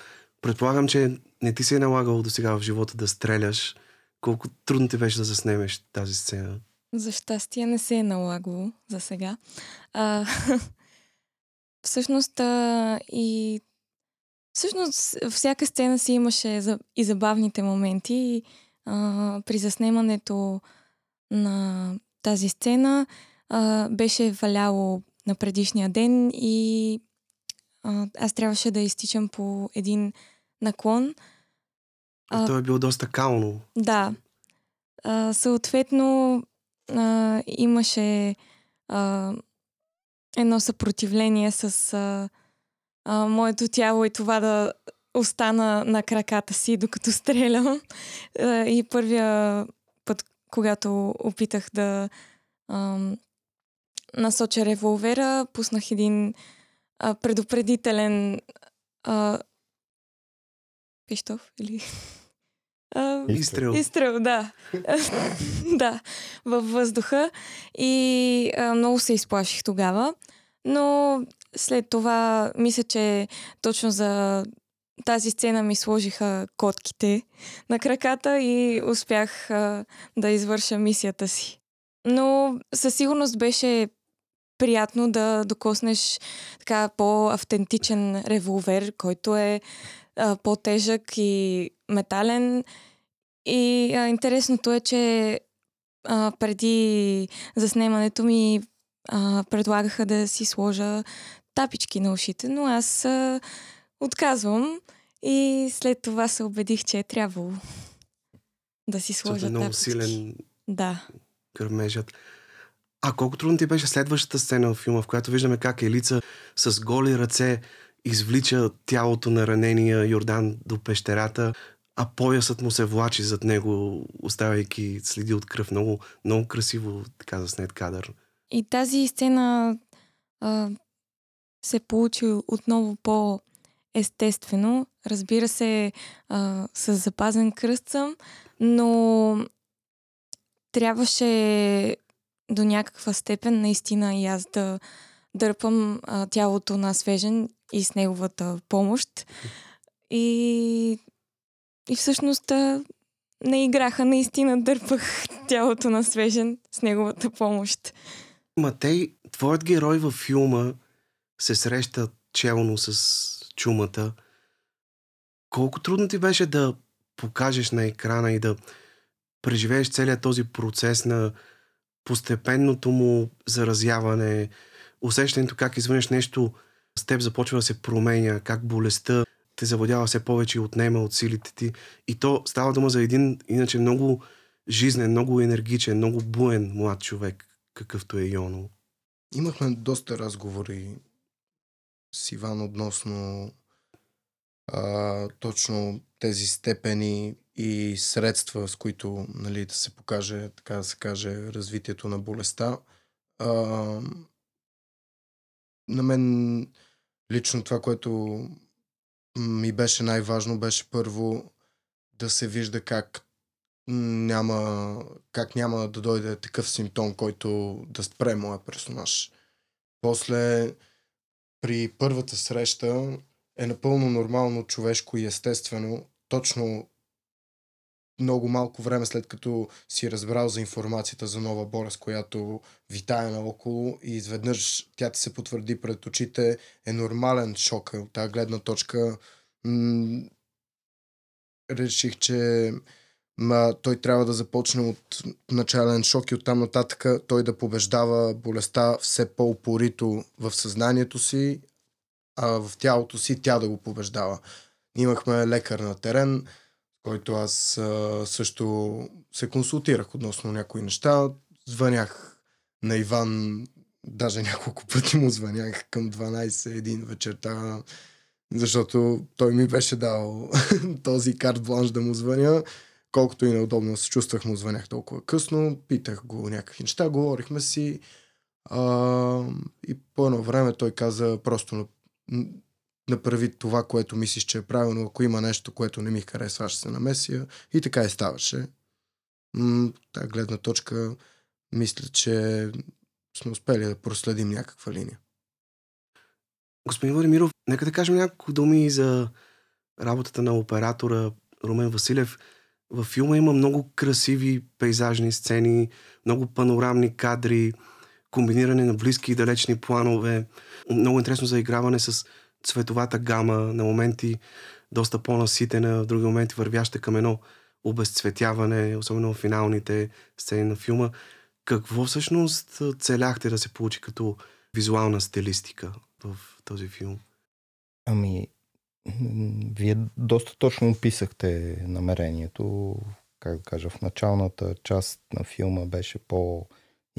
Предполагам, че не ти се е налагало до сега в живота да стреляш. Колко трудно ти беше да заснемеш тази сцена? За щастие не се е налагало за сега. А, всъщност а, и всъщност всяка сцена си имаше и забавните моменти. И, а, при заснемането на тази сцена а, беше валяло на предишния ден и а, аз трябваше да изтичам по един наклон. А... То е било доста кално. Да. А, съответно, а, имаше а, едно съпротивление с а, а, моето тяло и това да остана на краката си, докато стрелям. А, и първия път, когато опитах да а, насоча револвера, пуснах един а, предупредителен а, пищов или... А, Изстрел. Изстрел, да. да, във въздуха. И а, много се изплаших тогава. Но след това, мисля, че точно за тази сцена ми сложиха котките на краката и успях а, да извърша мисията си. Но със сигурност беше приятно да докоснеш така по-автентичен револвер, който е а, по-тежък и метален. И а, интересното е, че а, преди заснемането ми а, предлагаха да си сложа тапички на ушите, но аз а, отказвам и след това се убедих, че е трябвало. да си Защото е сложа много тапички. силен Да. гърмежът. А колко трудно ти беше следващата сцена в филма, в която виждаме как Елица с голи ръце извлича тялото на ранения Йордан до пещерата, а поясът му се влачи зад него, оставяйки следи от кръв. Много, много красиво така заснет кадър. И тази сцена а, се получи отново по-естествено. Разбира се, а, с запазен кръст съм, но трябваше до някаква степен наистина и аз да дърпам а, тялото на свежен и с неговата помощ. И, и всъщност а, не играха, наистина дърпах тялото на свежен с неговата помощ. Матей, твоят герой във филма се среща челно с чумата. Колко трудно ти беше да покажеш на екрана и да преживееш целият този процес на постепенното му заразяване, усещането как извънеш нещо с теб започва да се променя, как болестта те завладява все повече и отнема от силите ти. И то става дума за един иначе много жизнен, много енергичен, много буен млад човек, какъвто е Йоно. Имахме доста разговори с Иван относно а, точно тези степени и средства, с които нали, да се покаже, така да се каже, развитието на болестта. А, на мен лично това, което ми беше най-важно, беше първо да се вижда как няма, как няма да дойде такъв симптом, който да спре моя персонаж. После, при първата среща е напълно нормално, човешко и естествено, точно много малко време след като си разбрал за информацията за нова болест, която витае наоколо и изведнъж тя ти се потвърди пред очите, е нормален шок от тази гледна точка. М- реших, че ма, той трябва да започне от начален шок и оттам нататък той да побеждава болестта все по-упорито в съзнанието си, а в тялото си тя да го побеждава. Имахме лекар на терен, който аз а, също се консултирах относно някои неща. Звънях на Иван, даже няколко пъти му звънях към 12-1 вечерта, защото той ми беше дал този карт бланш да му звъня. Колкото и неудобно се чувствах, му звънях толкова късно, питах го някакви неща, говорихме си. А, и по едно време той каза просто направи това, което мислиш, че е правилно. Ако има нещо, което не ми харесва, ще се намеся. И така и ставаше. Та гледна точка, мисля, че сме успели да проследим някаква линия. Господин Владимиров, нека да кажем няколко думи за работата на оператора Румен Василев. Във филма има много красиви пейзажни сцени, много панорамни кадри, комбиниране на близки и далечни планове, много интересно заиграване с цветовата гама, на моменти доста по-наситена, в други моменти вървяща към едно обезцветяване, особено в финалните сцени на филма. Какво всъщност целяхте да се получи като визуална стилистика в този филм? Ами, вие доста точно описахте намерението. Как да кажа, в началната част на филма беше по...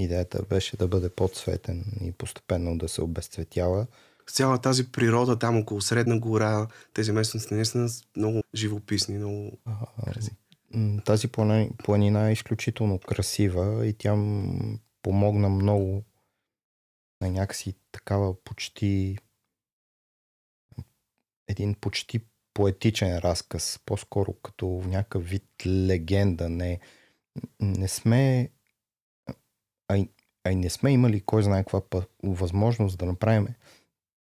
Идеята беше да бъде по-цветен и постепенно да се обезцветява цяла тази природа там около Средна гора, тези местности наистина много живописни, много красиви. Тази планина е изключително красива и тя помогна много на някакси такава почти един почти поетичен разказ, по-скоро като някакъв вид легенда. Не, не сме а и, а и не сме имали кой знае каква възможност да направим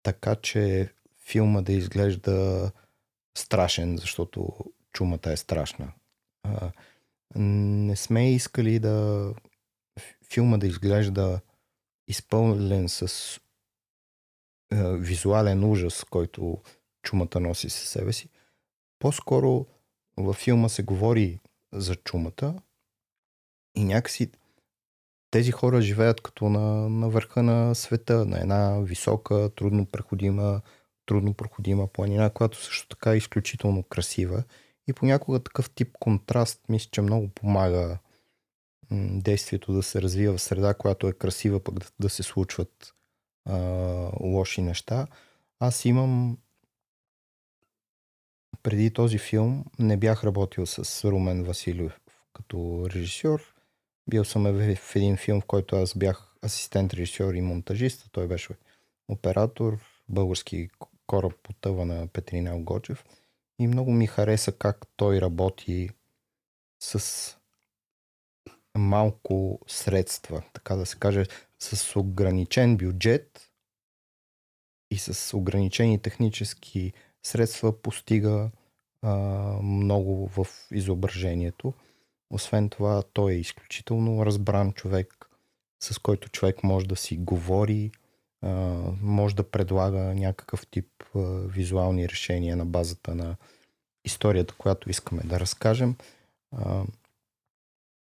така, че филма да изглежда страшен, защото чумата е страшна. А, не сме искали да филма да изглежда изпълнен с а, визуален ужас, който чумата носи със себе си. По-скоро във филма се говори за чумата и някакси тези хора живеят като на, на върха на света, на една висока, трудно проходима, трудно проходима планина, която също така е изключително красива. И понякога такъв тип контраст, мисля, че много помага действието да се развива в среда, която е красива, пък да, да се случват а, лоши неща. Аз имам преди този филм не бях работил с Румен Василев като режисьор. Бил съм в един филм, в който аз бях асистент режисьор и монтажист. Той беше оператор, български кораб потъва на Петрина Гочев. И много ми хареса как той работи с малко средства, така да се каже, с ограничен бюджет и с ограничени технически средства постига а, много в изображението. Освен това, той е изключително разбран човек, с който човек може да си говори, може да предлага някакъв тип визуални решения на базата на историята, която искаме да разкажем.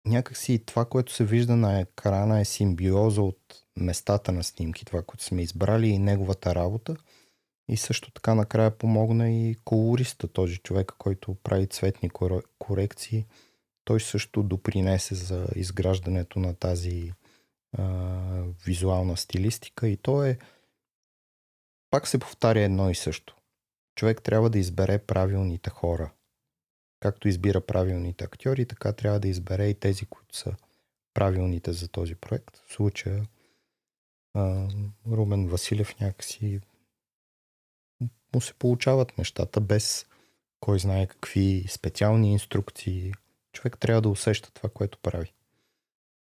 Някакси това, което се вижда на екрана е симбиоза от местата на снимки, това, което сме избрали и неговата работа. И също така накрая помогна и колориста, този човек, който прави цветни корекции. Той също допринесе за изграждането на тази а, визуална стилистика и то е пак се повтаря едно и също. Човек трябва да избере правилните хора. Както избира правилните актьори, така трябва да избере и тези, които са правилните за този проект. В случая а, Румен Василев някакси му се получават нещата без кой знае какви специални инструкции. Човек трябва да усеща това, което прави.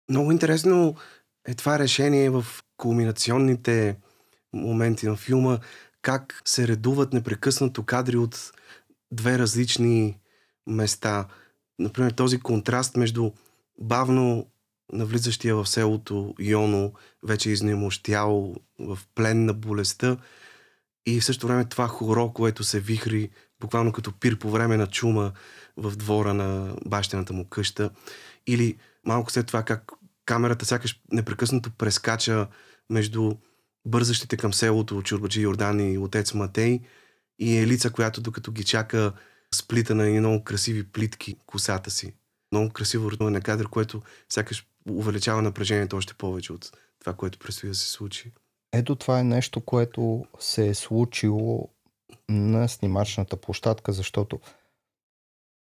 Много интересно е това решение в кулминационните моменти на филма, как се редуват непрекъснато кадри от две различни места. Например, този контраст между бавно навлизащия в селото Йоно, вече изнемощял в плен на болестта, и в същото време това хоро, което се вихри буквално като пир по време на чума в двора на бащената му къща. Или малко след това как камерата сякаш непрекъснато прескача между бързащите към селото Чурбаджи Йордан и отец Матей и Елица, която докато ги чака сплита на едни много красиви плитки косата си. Много красиво на кадър, което сякаш увеличава напрежението още повече от това, което предстои да се случи. Ето това е нещо, което се е случило на снимачната площадка, защото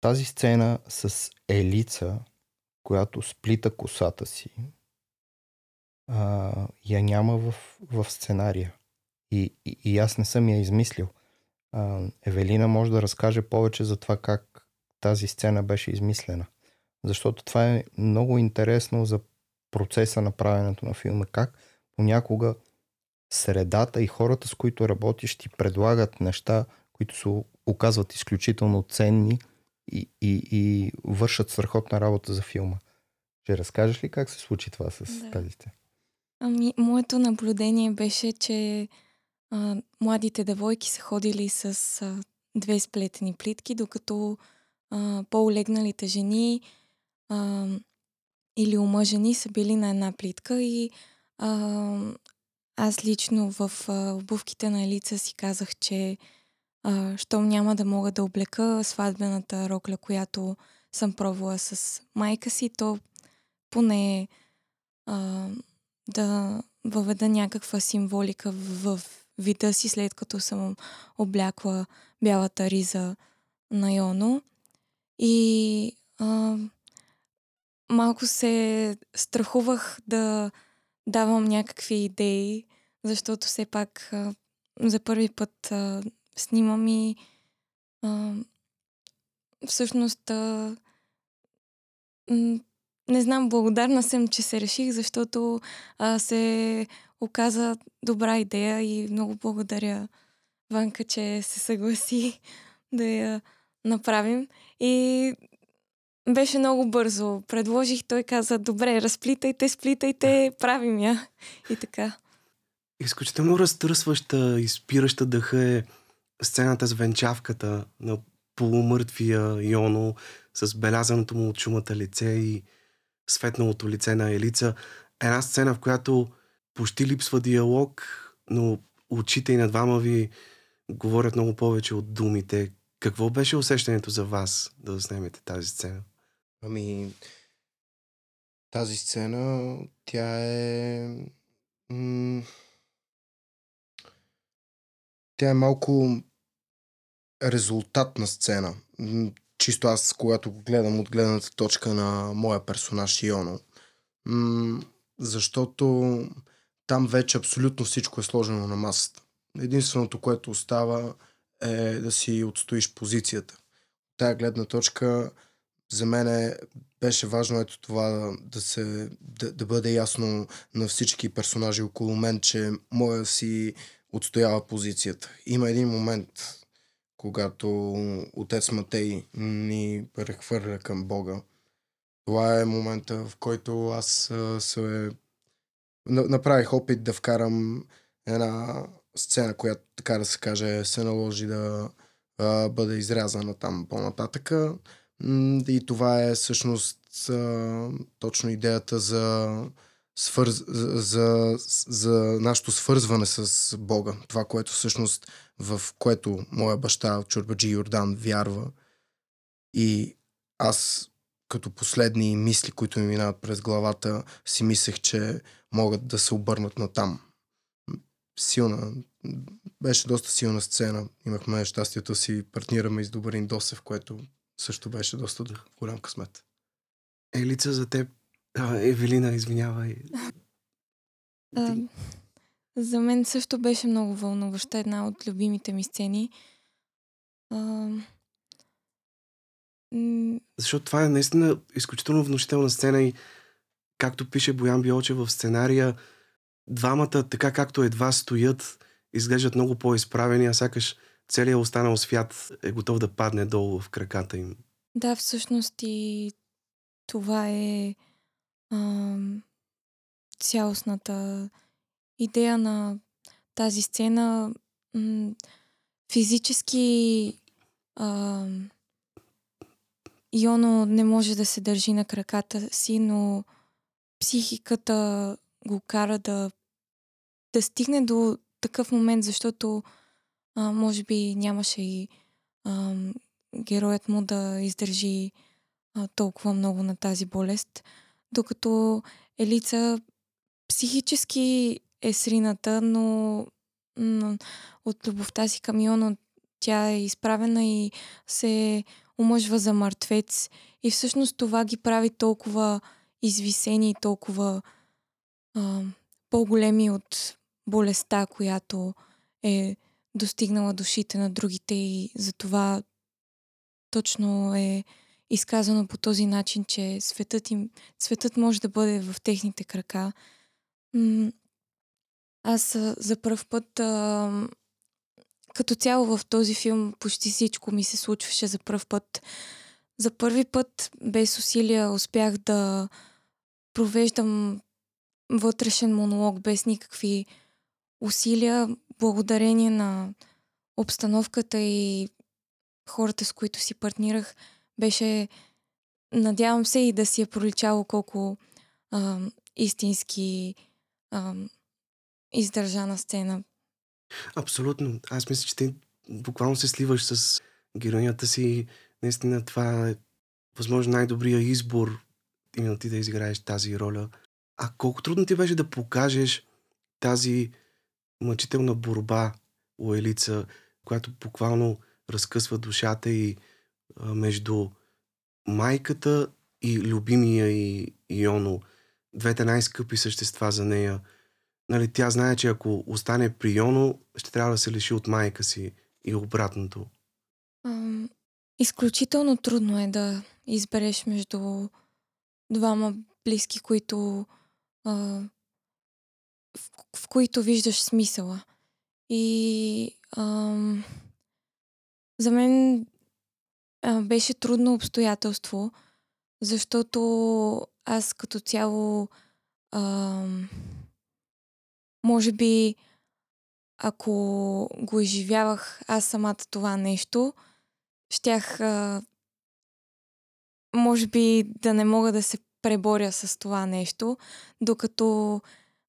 тази сцена с Елица, която сплита косата си, а, я няма в, в сценария. И, и, и аз не съм я измислил. А, Евелина може да разкаже повече за това как тази сцена беше измислена. Защото това е много интересно за процеса на правенето на филма. Как понякога средата и хората, с които работиш, ти предлагат неща, които се оказват изключително ценни и, и, и вършат страхотна работа за филма. Ще разкажеш ли как се случи това с да. тази Ами, моето наблюдение беше, че а, младите девойки са ходили с а, две сплетени плитки, докато а, по-олегналите жени а, или омъжени са били на една плитка и а, аз лично в а, обувките на Елица си казах, че а, щом няма да мога да облека сватбената рокля, която съм пробвала с майка си, то поне а, да въведа някаква символика в, в вида си, след като съм облякла бялата риза на Йоно. И а, малко се страхувах да давам някакви идеи, защото все пак а, за първи път а, снимам и а, всъщност а, не знам, благодарна съм, че се реших, защото а, се оказа добра идея и много благодаря Ванка, че се съгласи да я направим. И беше много бързо. Предложих, той каза, добре, разплитайте, сплитайте, правим я. И така. Изключително разтърсваща, изпираща дъха е сцената с венчавката на полумъртвия Йоно с белязаното му от чумата лице и светналото лице на Елица. Една сцена, в която почти липсва диалог, но очите и на двама ви говорят много повече от думите. Какво беше усещането за вас да заснемете тази сцена? Ами, тази сцена, тя е... М- тя е малко резултатна сцена. Чисто аз, когато го гледам от гледната точка на моя персонаж Йоно. М- защото там вече абсолютно всичко е сложено на масата. Единственото, което остава е да си отстоиш позицията. Тая гледна точка за мен е, беше важно ето това да, се, да, да бъде ясно на всички персонажи около мен, че моя си отстоява позицията. Има един момент, когато отец Матей ни прехвърля към Бога. Това е момента, в който аз се направих опит да вкарам една сцена, която, така да се каже, се наложи да а, бъде изрязана там по-нататъка. И това е всъщност точно идеята за, свърз, за, за нашето свързване с Бога. Това, което всъщност в което моя баща Чурбаджи Йордан вярва. И аз като последни мисли, които ми минават през главата, си мислех, че могат да се обърнат на там. Силна, беше доста силна сцена. Имахме щастието си партнираме и с Добрин Досев, което също беше доста голям късмет. Елица за теб. А, Евелина, извинявай. А, за мен също беше много вълнуваща, една от любимите ми сцени. А, Защото това е наистина изключително внушителна сцена и както пише Боян Биолче в сценария, двамата, така както едва стоят, изглеждат много по-изправени, а сякаш целият останал свят е готов да падне долу в краката им. Да, всъщност и това е а, цялостната идея на тази сцена. Физически а, Йоно не може да се държи на краката си, но психиката го кара да, да стигне до такъв момент, защото а, може би нямаше и а, героят му да издържи а, толкова много на тази болест, докато Елица психически е срината, но, но от любовта си към Йоно тя е изправена и се омъжва за мъртвец. И всъщност това ги прави толкова извисени и толкова а, по-големи от болестта, която е достигнала душите на другите и затова точно е изказано по този начин, че светът, им, светът може да бъде в техните крака. Аз за първ път като цяло в този филм почти всичко ми се случваше за първ път. За първи път без усилия успях да провеждам вътрешен монолог без никакви усилия, благодарение на обстановката и хората, с които си партнирах, беше, надявам се и да си е проличало колко а, истински а, издържана сцена. Абсолютно. Аз мисля, че ти буквално се сливаш с героинята си. Наистина това е възможно най-добрия избор именно ти да изиграеш тази роля. А колко трудно ти беше да покажеш тази мъчителна борба у Елица, която буквално разкъсва душата и а, между майката и любимия и Йоно. Двете най-скъпи същества за нея. Нали, тя знае, че ако остане при Йоно, ще трябва да се лиши от майка си и обратното. Ам, изключително трудно е да избереш между двама близки, които а, в, в които виждаш смисъла. И ам, за мен а, беше трудно обстоятелство, защото аз като цяло ам, може би ако го изживявах аз самата това нещо, щях а, може би да не мога да се преборя с това нещо, докато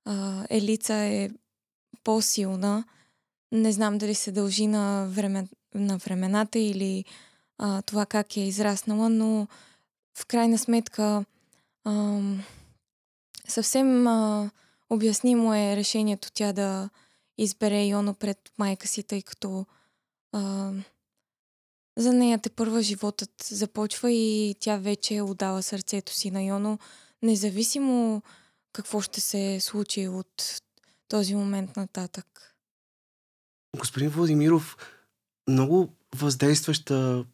а, Елица е по-силна, Не знам дали се дължи на, време, на времената или а, това как е израснала, но в крайна сметка а, съвсем а, обяснимо е решението тя да избере Йоно пред майка си, тъй като а, за нея те първа животът започва и тя вече е отдала сърцето си на Йоно, независимо какво ще се случи от този момент нататък. Господин Владимиров, много въздействаща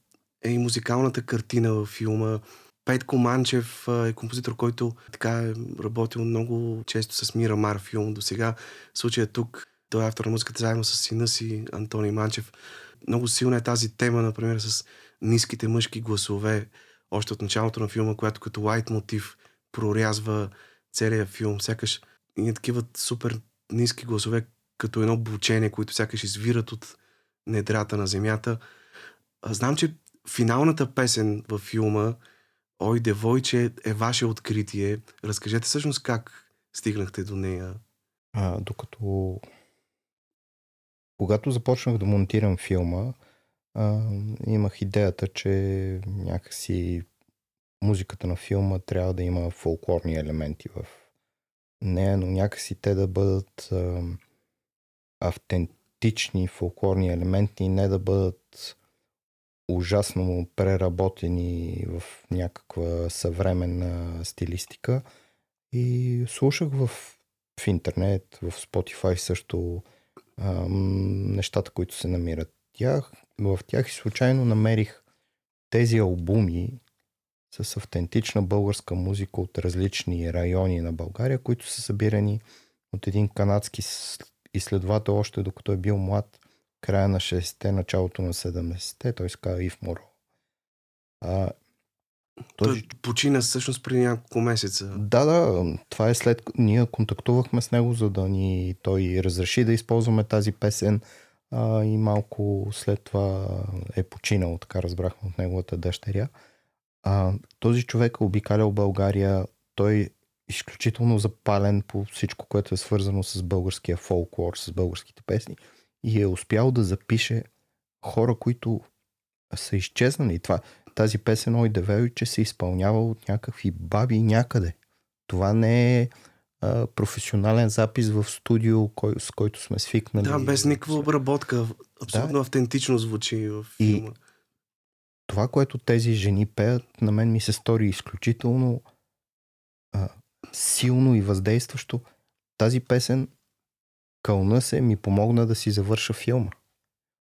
е и музикалната картина във филма. Петко Манчев е композитор, който така е работил много често с Мира Мар филм. До сега случая тук той е автор на музиката заедно с сина си Антони Манчев. Много силна е тази тема, например, с ниските мъжки гласове, още от началото на филма, която като лайт мотив прорязва целият филм. Сякаш и такива супер ниски гласове, като едно бучение, които сякаш извират от недрата на земята. Знам, че финалната песен във филма Ой, девойче е ваше откритие. Разкажете всъщност как стигнахте до нея. А, докато когато започнах да монтирам филма, а, имах идеята, че някакси музиката на филма трябва да има фолклорни елементи в нея, но някакси те да бъдат а, автентични фолклорни елементи не да бъдат ужасно преработени в някаква съвременна стилистика. И слушах в, в интернет, в Spotify също а, нещата, които се намират тях. В тях и случайно намерих тези албуми с автентична българска музика от различни райони на България, които са събирани от един канадски изследовател още докато е бил млад, края на 60-те, началото на 70-те, той се казва Ив Моро. А, този... Той почина всъщност преди няколко месеца. Да, да, това е след... Ние контактувахме с него, за да ни той разреши да използваме тази песен а, и малко след това е починал, така разбрахме от неговата дъщеря. А, този човек е обикалял България, той е изключително запален по всичко, което е свързано с българския фолклор, с българските песни и е успял да запише хора, които са изчезнали. Това, тази песен Ой Девел, че се изпълнява от някакви баби някъде. Това не е а, професионален запис в студио, кой, с който сме свикнали. Да, без никаква обработка. Абсолютно да. автентично звучи в филма. И това, което тези жени пеят, на мен ми се стори изключително а, силно и въздействащо. Тази песен Кълна се ми помогна да си завърша филма.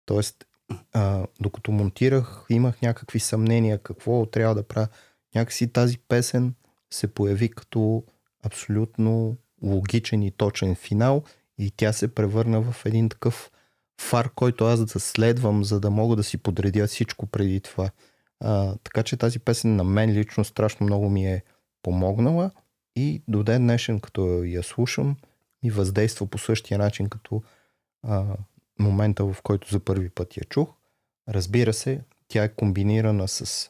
Тоест, а, докато монтирах, имах някакви съмнения какво трябва да правя. Някакси тази песен се появи като абсолютно логичен и точен финал и тя се превърна в един такъв фар, който аз да следвам, за да мога да си подредя всичко преди това. А, така че тази песен на мен лично страшно много ми е помогнала и до ден днешен, като я слушам, ми въздейства по същия начин, като а, момента, в който за първи път я чух. Разбира се, тя е комбинирана с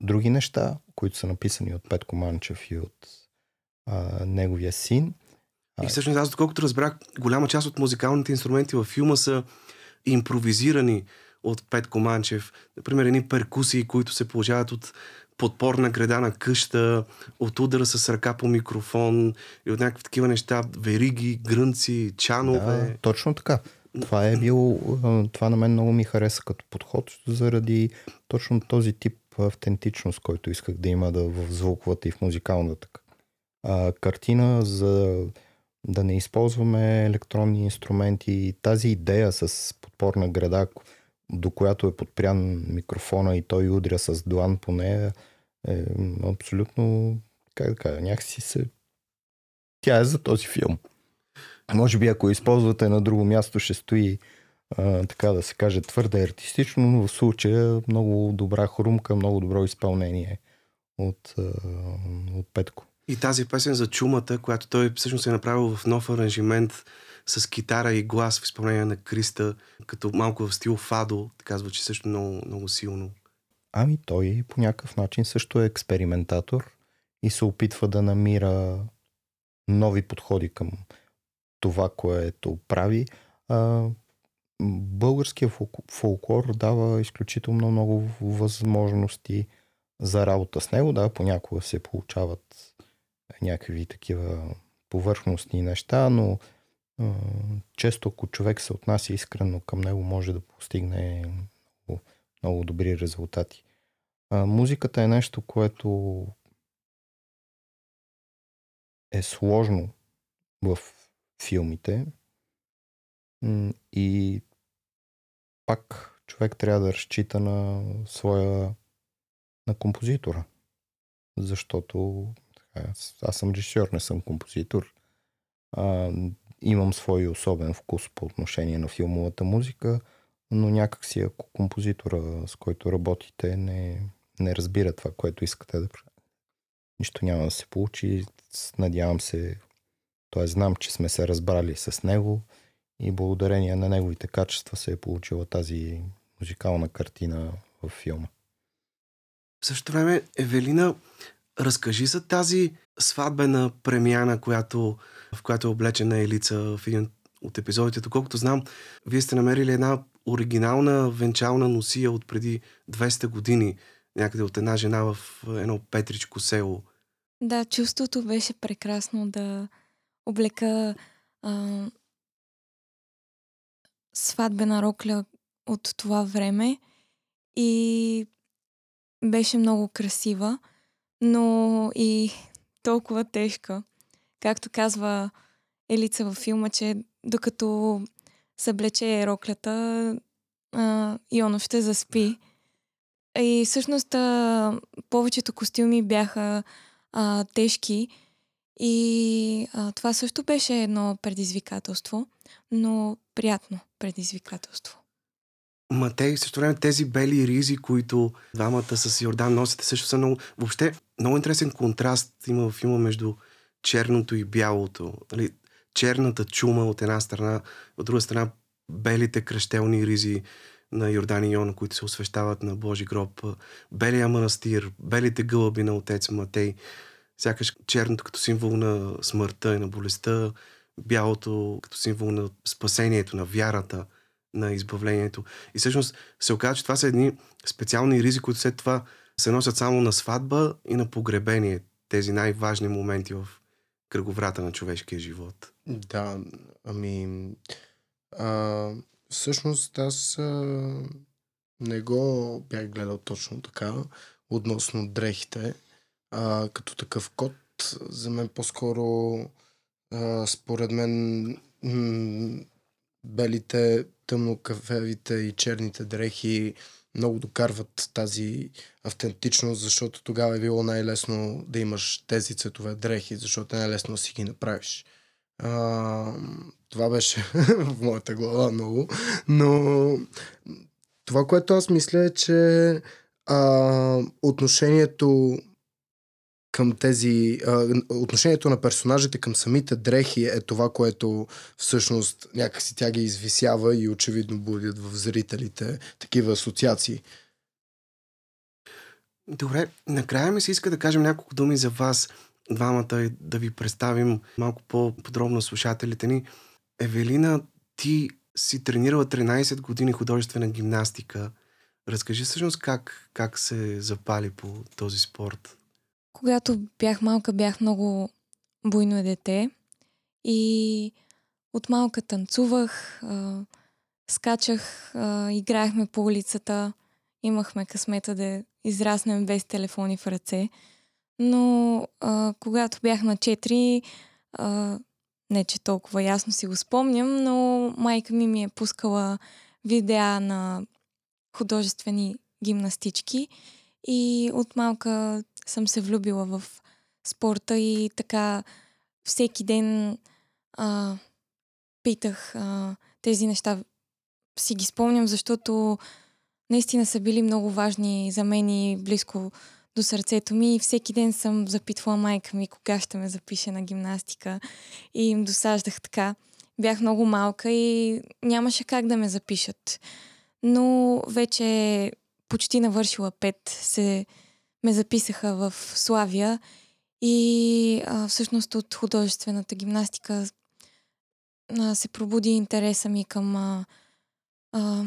други неща, които са написани от Петко Манчев и от а, неговия син. И всъщност аз, доколкото разбрах, голяма част от музикалните инструменти във филма са импровизирани от Петко Манчев. Например, едни перкусии, които се получават от подпорна града на къща, от удара с ръка по микрофон и от някакви такива неща, вериги, грънци, чанове. Да, точно така. Това е било, това на мен много ми хареса като подход, заради точно този тип автентичност, който исках да има да в звуковата и в музикалната а, картина, за да не използваме електронни инструменти. Тази идея с подпорна града, до която е подпрян микрофона и той удря с длан по нея, е абсолютно, как да кажа, някакси се... Тя е за този филм. Може би ако използвате на друго място, ще стои а, така да се каже твърде артистично, но в случая много добра хрумка, много добро изпълнение от, а, от Петко. И тази песен за чумата, която той всъщност е направил в нов аранжимент с китара и глас в изпълнение на Криста, като малко в стил Фадо, така звучи също много, много силно. Ами той по някакъв начин също е експериментатор и се опитва да намира нови подходи към това, което прави. А, българския фолклор дава изключително много възможности за работа с него. Да, понякога се получават някакви такива повърхностни неща, но често ако човек се отнася искрено към него, може да постигне много, много добри резултати. Музиката е нещо, което е сложно в филмите и пак човек трябва да разчита на своя на композитора. Защото аз, аз съм режисьор, не съм композитор. А, имам свой особен вкус по отношение на филмовата музика, но някакси ако композитора, с който работите, не, не разбира това, което искате да нищо няма да се получи. Надявам се, т.е. знам, че сме се разбрали с него и благодарение на неговите качества се е получила тази музикална картина в филма. В същото време, Евелина, разкажи за тази сватбена премяна, която, в която е облечена Елица в един от епизодите. Доколкото знам, вие сте намерили една оригинална венчална носия от преди 200 години, някъде от една жена в едно петричко село. Да, чувството беше прекрасно да облека а, сватбена рокля от това време и беше много красива, но и толкова тежка. Както казва Елица във филма, че докато съблече роклята, а, Йоно ще заспи. И всъщност повечето костюми бяха а, тежки и а, това също беше едно предизвикателство, но приятно предизвикателство. Матей, също време тези бели ризи, които двамата с Йордан носите, също са много... Въобще, много интересен контраст има в филма между черното и бялото. Нали, черната чума от една страна, от друга страна белите кръщелни ризи на Йордан и Йона, които се освещават на Божи гроб, белия манастир, белите гълъби на отец Матей, сякаш черното като символ на смъртта и на болестта, бялото като символ на спасението, на вярата, на избавлението. И всъщност се оказа, че това са едни специални ризи, които след това се носят само на сватба и на погребение. Тези най-важни моменти в кръговрата на човешкия живот. Да, ами... А, всъщност аз а, не го бях гледал точно така относно дрехите. А, като такъв код, за мен по-скоро а, според мен м- белите, тъмнокафевите и черните дрехи много докарват тази автентичност, защото тогава е било най-лесно да имаш тези цветове дрехи, защото е най-лесно да си ги направиш. А, това беше в моята глава много, но това, което аз мисля е, че а, отношението към тези... Отношението на персонажите към самите дрехи е това, което всъщност някакси тя ги извисява и очевидно будят в зрителите такива асоциации. Добре, накрая ми се иска да кажем няколко думи за вас двамата да ви представим малко по-подробно слушателите ни. Евелина, ти си тренирала 13 години художествена гимнастика. Разкажи всъщност как, как се запали по този спорт. Когато бях малка, бях много буйно дете и от малка танцувах, скачах, играехме по улицата, имахме късмета да израснем без телефони в ръце. Но когато бях на 4, а, не че толкова ясно си го спомням, но майка ми ми е пускала видеа на художествени гимнастички и от малка съм се влюбила в спорта и така всеки ден а, питах а, тези неща. Си ги спомням, защото наистина са били много важни за мен и близко до сърцето ми и всеки ден съм запитвала майка ми кога ще ме запише на гимнастика и им досаждах така. Бях много малка и нямаше как да ме запишат. Но вече почти навършила пет се ме записаха в Славия и а, всъщност от художествената гимнастика а, се пробуди интереса ми към а, а,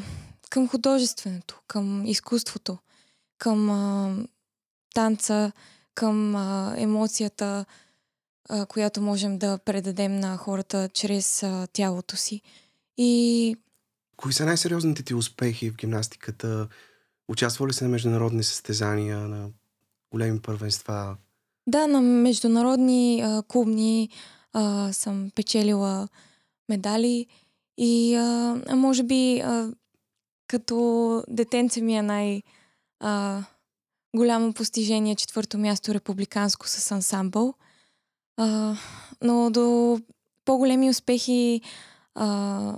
към художественото, към изкуството, към а, танца, към а, емоцията, а, която можем да предадем на хората чрез а, тялото си. И Кои са най-сериозните ти успехи в гимнастиката? Участвали ли се на международни състезания, на големи първенства? да, на международни а, клубни а, съм печелила медали и а, може би а, като детенце ми е най- а, голямо постижение четвърто място републиканско с ансамбъл. А, но до по-големи успехи а,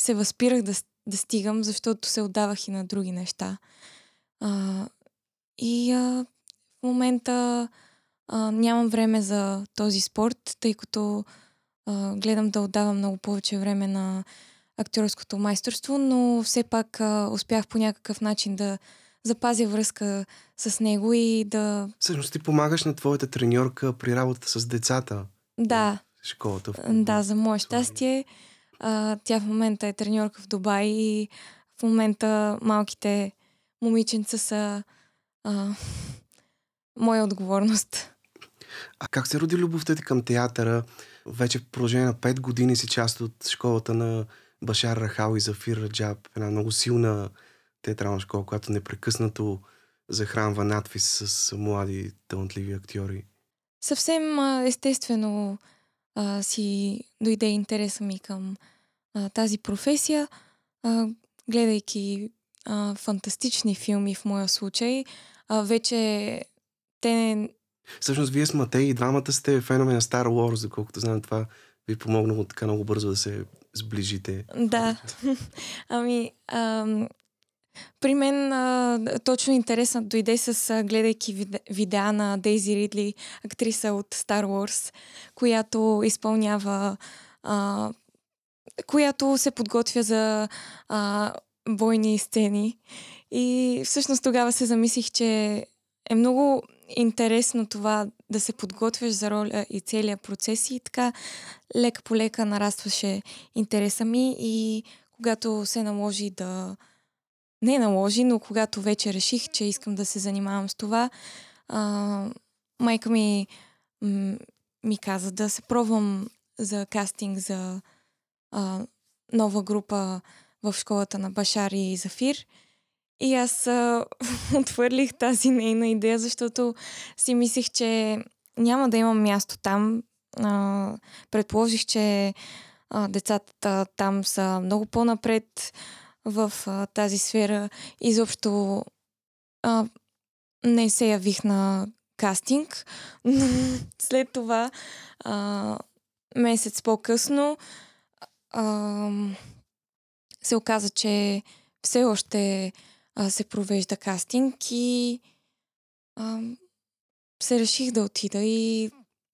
се възпирах да, да стигам, защото се отдавах и на други неща. А, и а, в момента а, нямам време за този спорт, тъй като а, гледам да отдавам много повече време на актьорското майсторство, но все пак а, успях по някакъв начин да запазя връзка с него и да... Всъщност ти помагаш на твоята треньорка при работата с децата Да, в школата. В... да, за мое Словения. щастие. А, тя в момента е треньорка в Дубай и в момента малките момиченца са а, моя отговорност. А как се роди любовта ти към театъра? Вече в продължение на 5 години си част от школата на Башар Рахал и Зафир Раджаб. Една много силна театрална школа, която непрекъснато захранва надвис с млади талантливи актьори. Съвсем естествено а, си дойде интереса ми към а, тази професия, а, гледайки а, фантастични филми в моя случай. А, вече те Всъщност, вие с Матей и двамата сте фенове на Star Wars, доколкото знам това ви е помогнало така много бързо да се сближите. Да. ами, ам, при мен а, точно интересът дойде с а, гледайки виде, видеа на Дейзи Ридли, актриса от Star Wars, която изпълнява а, която се подготвя за а, бойни сцени. И всъщност тогава се замислих, че е много интересно това да се подготвяш за роля и целият процес и така лека по лека нарастваше интереса ми и когато се наложи да... Не наложи, но когато вече реших, че искам да се занимавам с това, а, майка ми м- ми каза да се пробвам за кастинг за а, нова група в школата на Башар и Зафир. И аз а, отвърлих тази нейна идея, защото си мислех, че няма да имам място там. А, предположих, че а, децата там са много по-напред в а, тази сфера. Изобщо а, не се явих на кастинг, но след това а, месец по-късно а, се оказа, че все още а, се провежда кастинг и а, се реших да отида и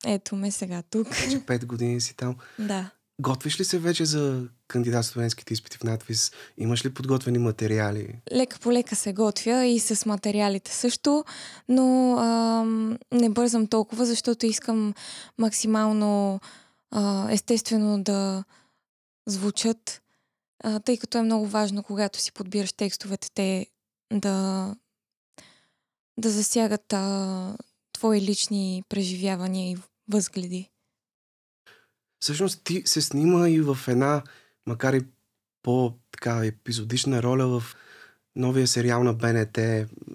ето ме сега тук. Вече 5 години си там. да. Готвиш ли се вече за кандидат студентските изпити в надвис? Имаш ли подготвени материали? Лека по лека се готвя и с материалите също, но а, не бързам толкова, защото искам максимално а, естествено да звучат, а, тъй като е много важно, когато си подбираш текстовете, те да, да засягат а, твои лични преживявания и възгледи. Всъщност ти се снима и в една, макар и по-така епизодична роля в новия сериал на БНТ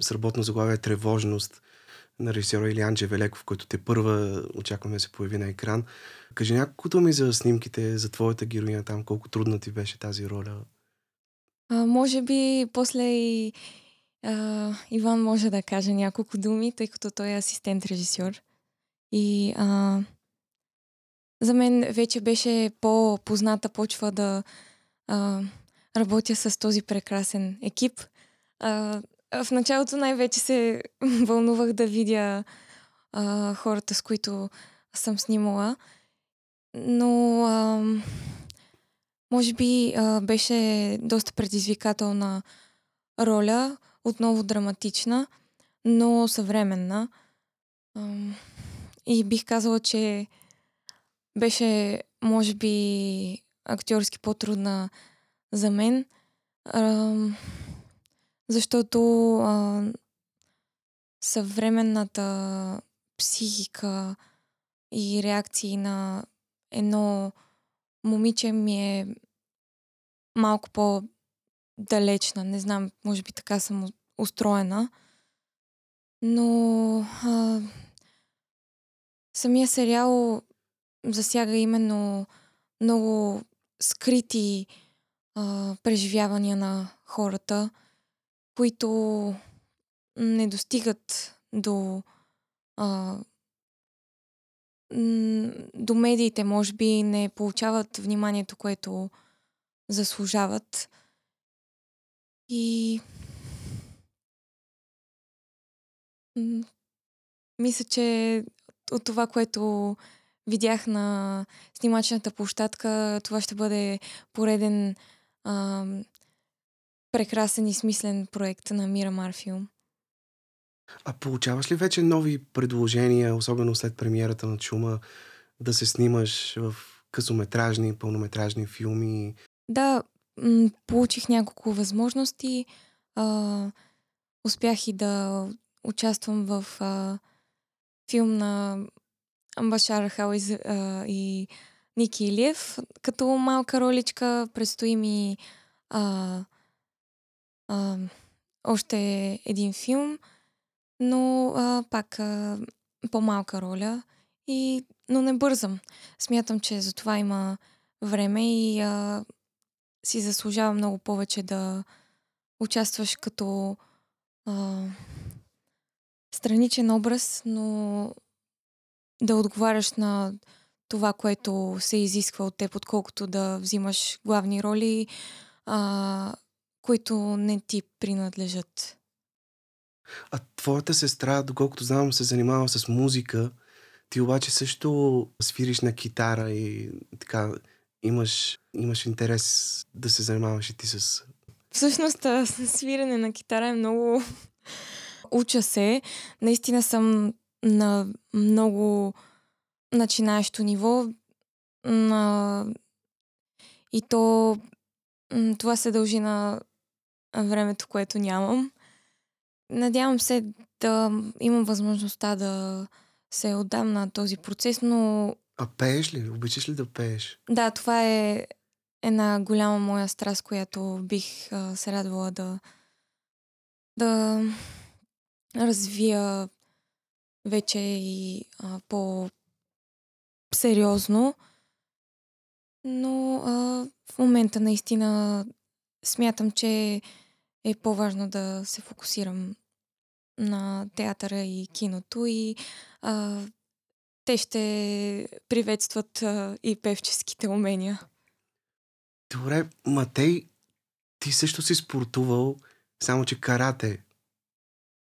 с работно заглавие Тревожност на режисера Илиан Джевелеков, който те първа очакваме да се появи на екран. Кажи няколко думи за снимките, за твоята героиня там, колко трудна ти беше тази роля. А, може би после и а, Иван може да каже няколко думи, тъй като той е асистент-режисьор. И а, за мен вече беше по-позната почва да а, работя с този прекрасен екип. А, в началото най-вече се вълнувах да видя а, хората, с които съм снимала. Но а, може би а, беше доста предизвикателна роля, отново драматична, но съвременна. Ам, И бих казала, че беше, може би, актьорски по-трудна за мен. А, защото а, съвременната психика и реакции на едно момиче ми е малко по-далечна. Не знам, може би така съм устроена. Но а, самия сериал засяга именно много скрити а, преживявания на хората, които не достигат до а, до медиите, може би, не получават вниманието, което заслужават. И мисля, че от това, което видях на снимачната площадка, това ще бъде пореден а, прекрасен и смислен проект на Мира Марфилм. А получаваш ли вече нови предложения, особено след премиерата на Чума, да се снимаш в късометражни, пълнометражни филми? Да, м- получих няколко възможности. А, успях и да участвам в а, филм на Башар Хауиз а, и Ники Илиев. Като малка роличка предстои ми а, а, още един филм, но а, пак а, по-малка роля. И, но не бързам. Смятам, че за това има време и а, си заслужава много повече да участваш като а, страничен образ, но да отговаряш на това, което се изисква от теб, отколкото да взимаш главни роли, а, които не ти принадлежат. А твоята сестра, доколкото знам, се занимава с музика. Ти обаче също свириш на китара и така имаш, имаш интерес да се занимаваш и ти с... Всъщност, свирене на китара е много уча се. Наистина съм на много начинаещо ниво. На... И то това се дължи на времето, което нямам. Надявам се да имам възможността да се отдам на този процес, но... А пееш ли? Обичаш ли да пееш? Да, това е една голяма моя страст, която бих а, се радвала да да развия вече и а, по-сериозно. Но а, в момента наистина смятам, че е по-важно да се фокусирам на театъра и киното и а, те ще приветстват а, и певческите умения. Добре, Матей, ти също си спортувал, само че карате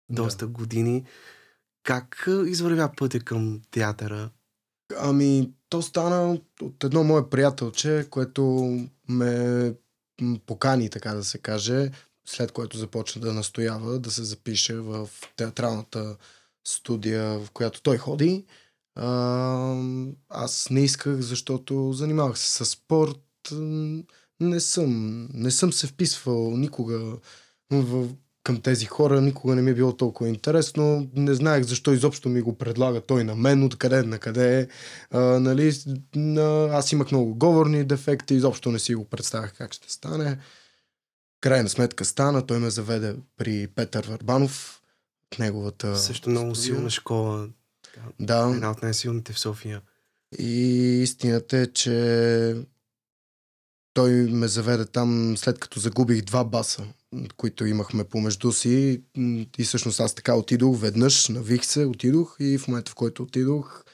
доста да. години. Как извървя пътя към театъра? Ами, то стана от едно мое приятелче, което ме покани, така да се каже, след което започна да настоява да се запише в театралната студия, в която той ходи. А, аз не исках, защото занимавах се с спорт. Не съм, не съм се вписвал никога в към тези хора никога не ми е било толкова интересно. Не знаех защо изобщо ми го предлага той на мен, откъде на къде. А, нали, аз имах много говорни дефекти, изобщо не си го представях как ще стане. Крайна сметка стана, той ме заведе при Петър Варбанов, неговата... Също много студия. силна школа. Да. Една от най-силните в София. И истината е, че той ме заведе там след като загубих два баса които имахме помежду си. И всъщност аз така отидох веднъж, навих се, отидох и в момента в който отидох,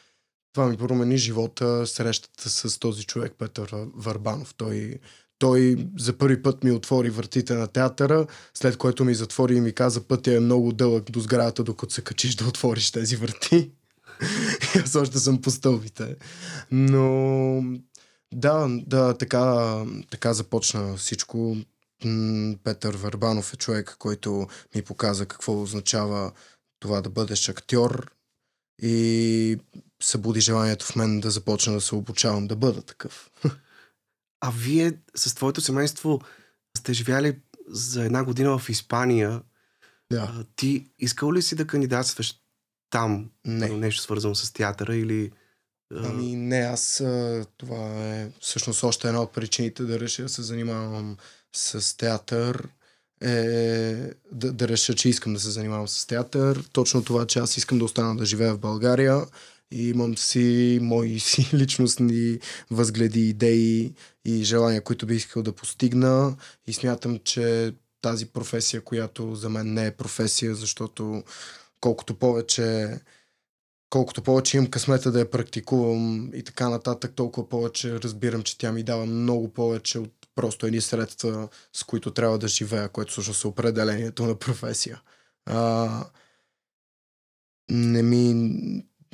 това ми промени живота, срещата с този човек, Петър Варбанов. Той, той за първи път ми отвори вратите на театъра, след което ми затвори и ми каза, пътя е много дълъг до сградата, докато се качиш да отвориш тези врати. аз още съм по стълбите. Но да, да, така, така започна всичко. Петър Върбанов е човек, който ми показа какво означава това да бъдеш актьор и събуди желанието в мен да започна да се обучавам да бъда такъв. А вие с твоето семейство сте живяли за една година в Испания. Да. А, ти искал ли си да кандидатстваш там Не. на нещо свързано с театъра или... Ами не, аз това е всъщност още една от причините да реша да се занимавам с театър. Е, да, да реша, че искам да се занимавам с театър. Точно това, че аз искам да остана да живея в България и имам си мои си личностни възгледи, идеи и желания, които би искал да постигна. И смятам, че тази професия, която за мен не е професия, защото колкото повече колкото повече имам късмета да я практикувам и така нататък, толкова повече разбирам, че тя ми дава много повече от просто едни средства, с които трябва да живея, което всъщност е определението на професия. А, не ми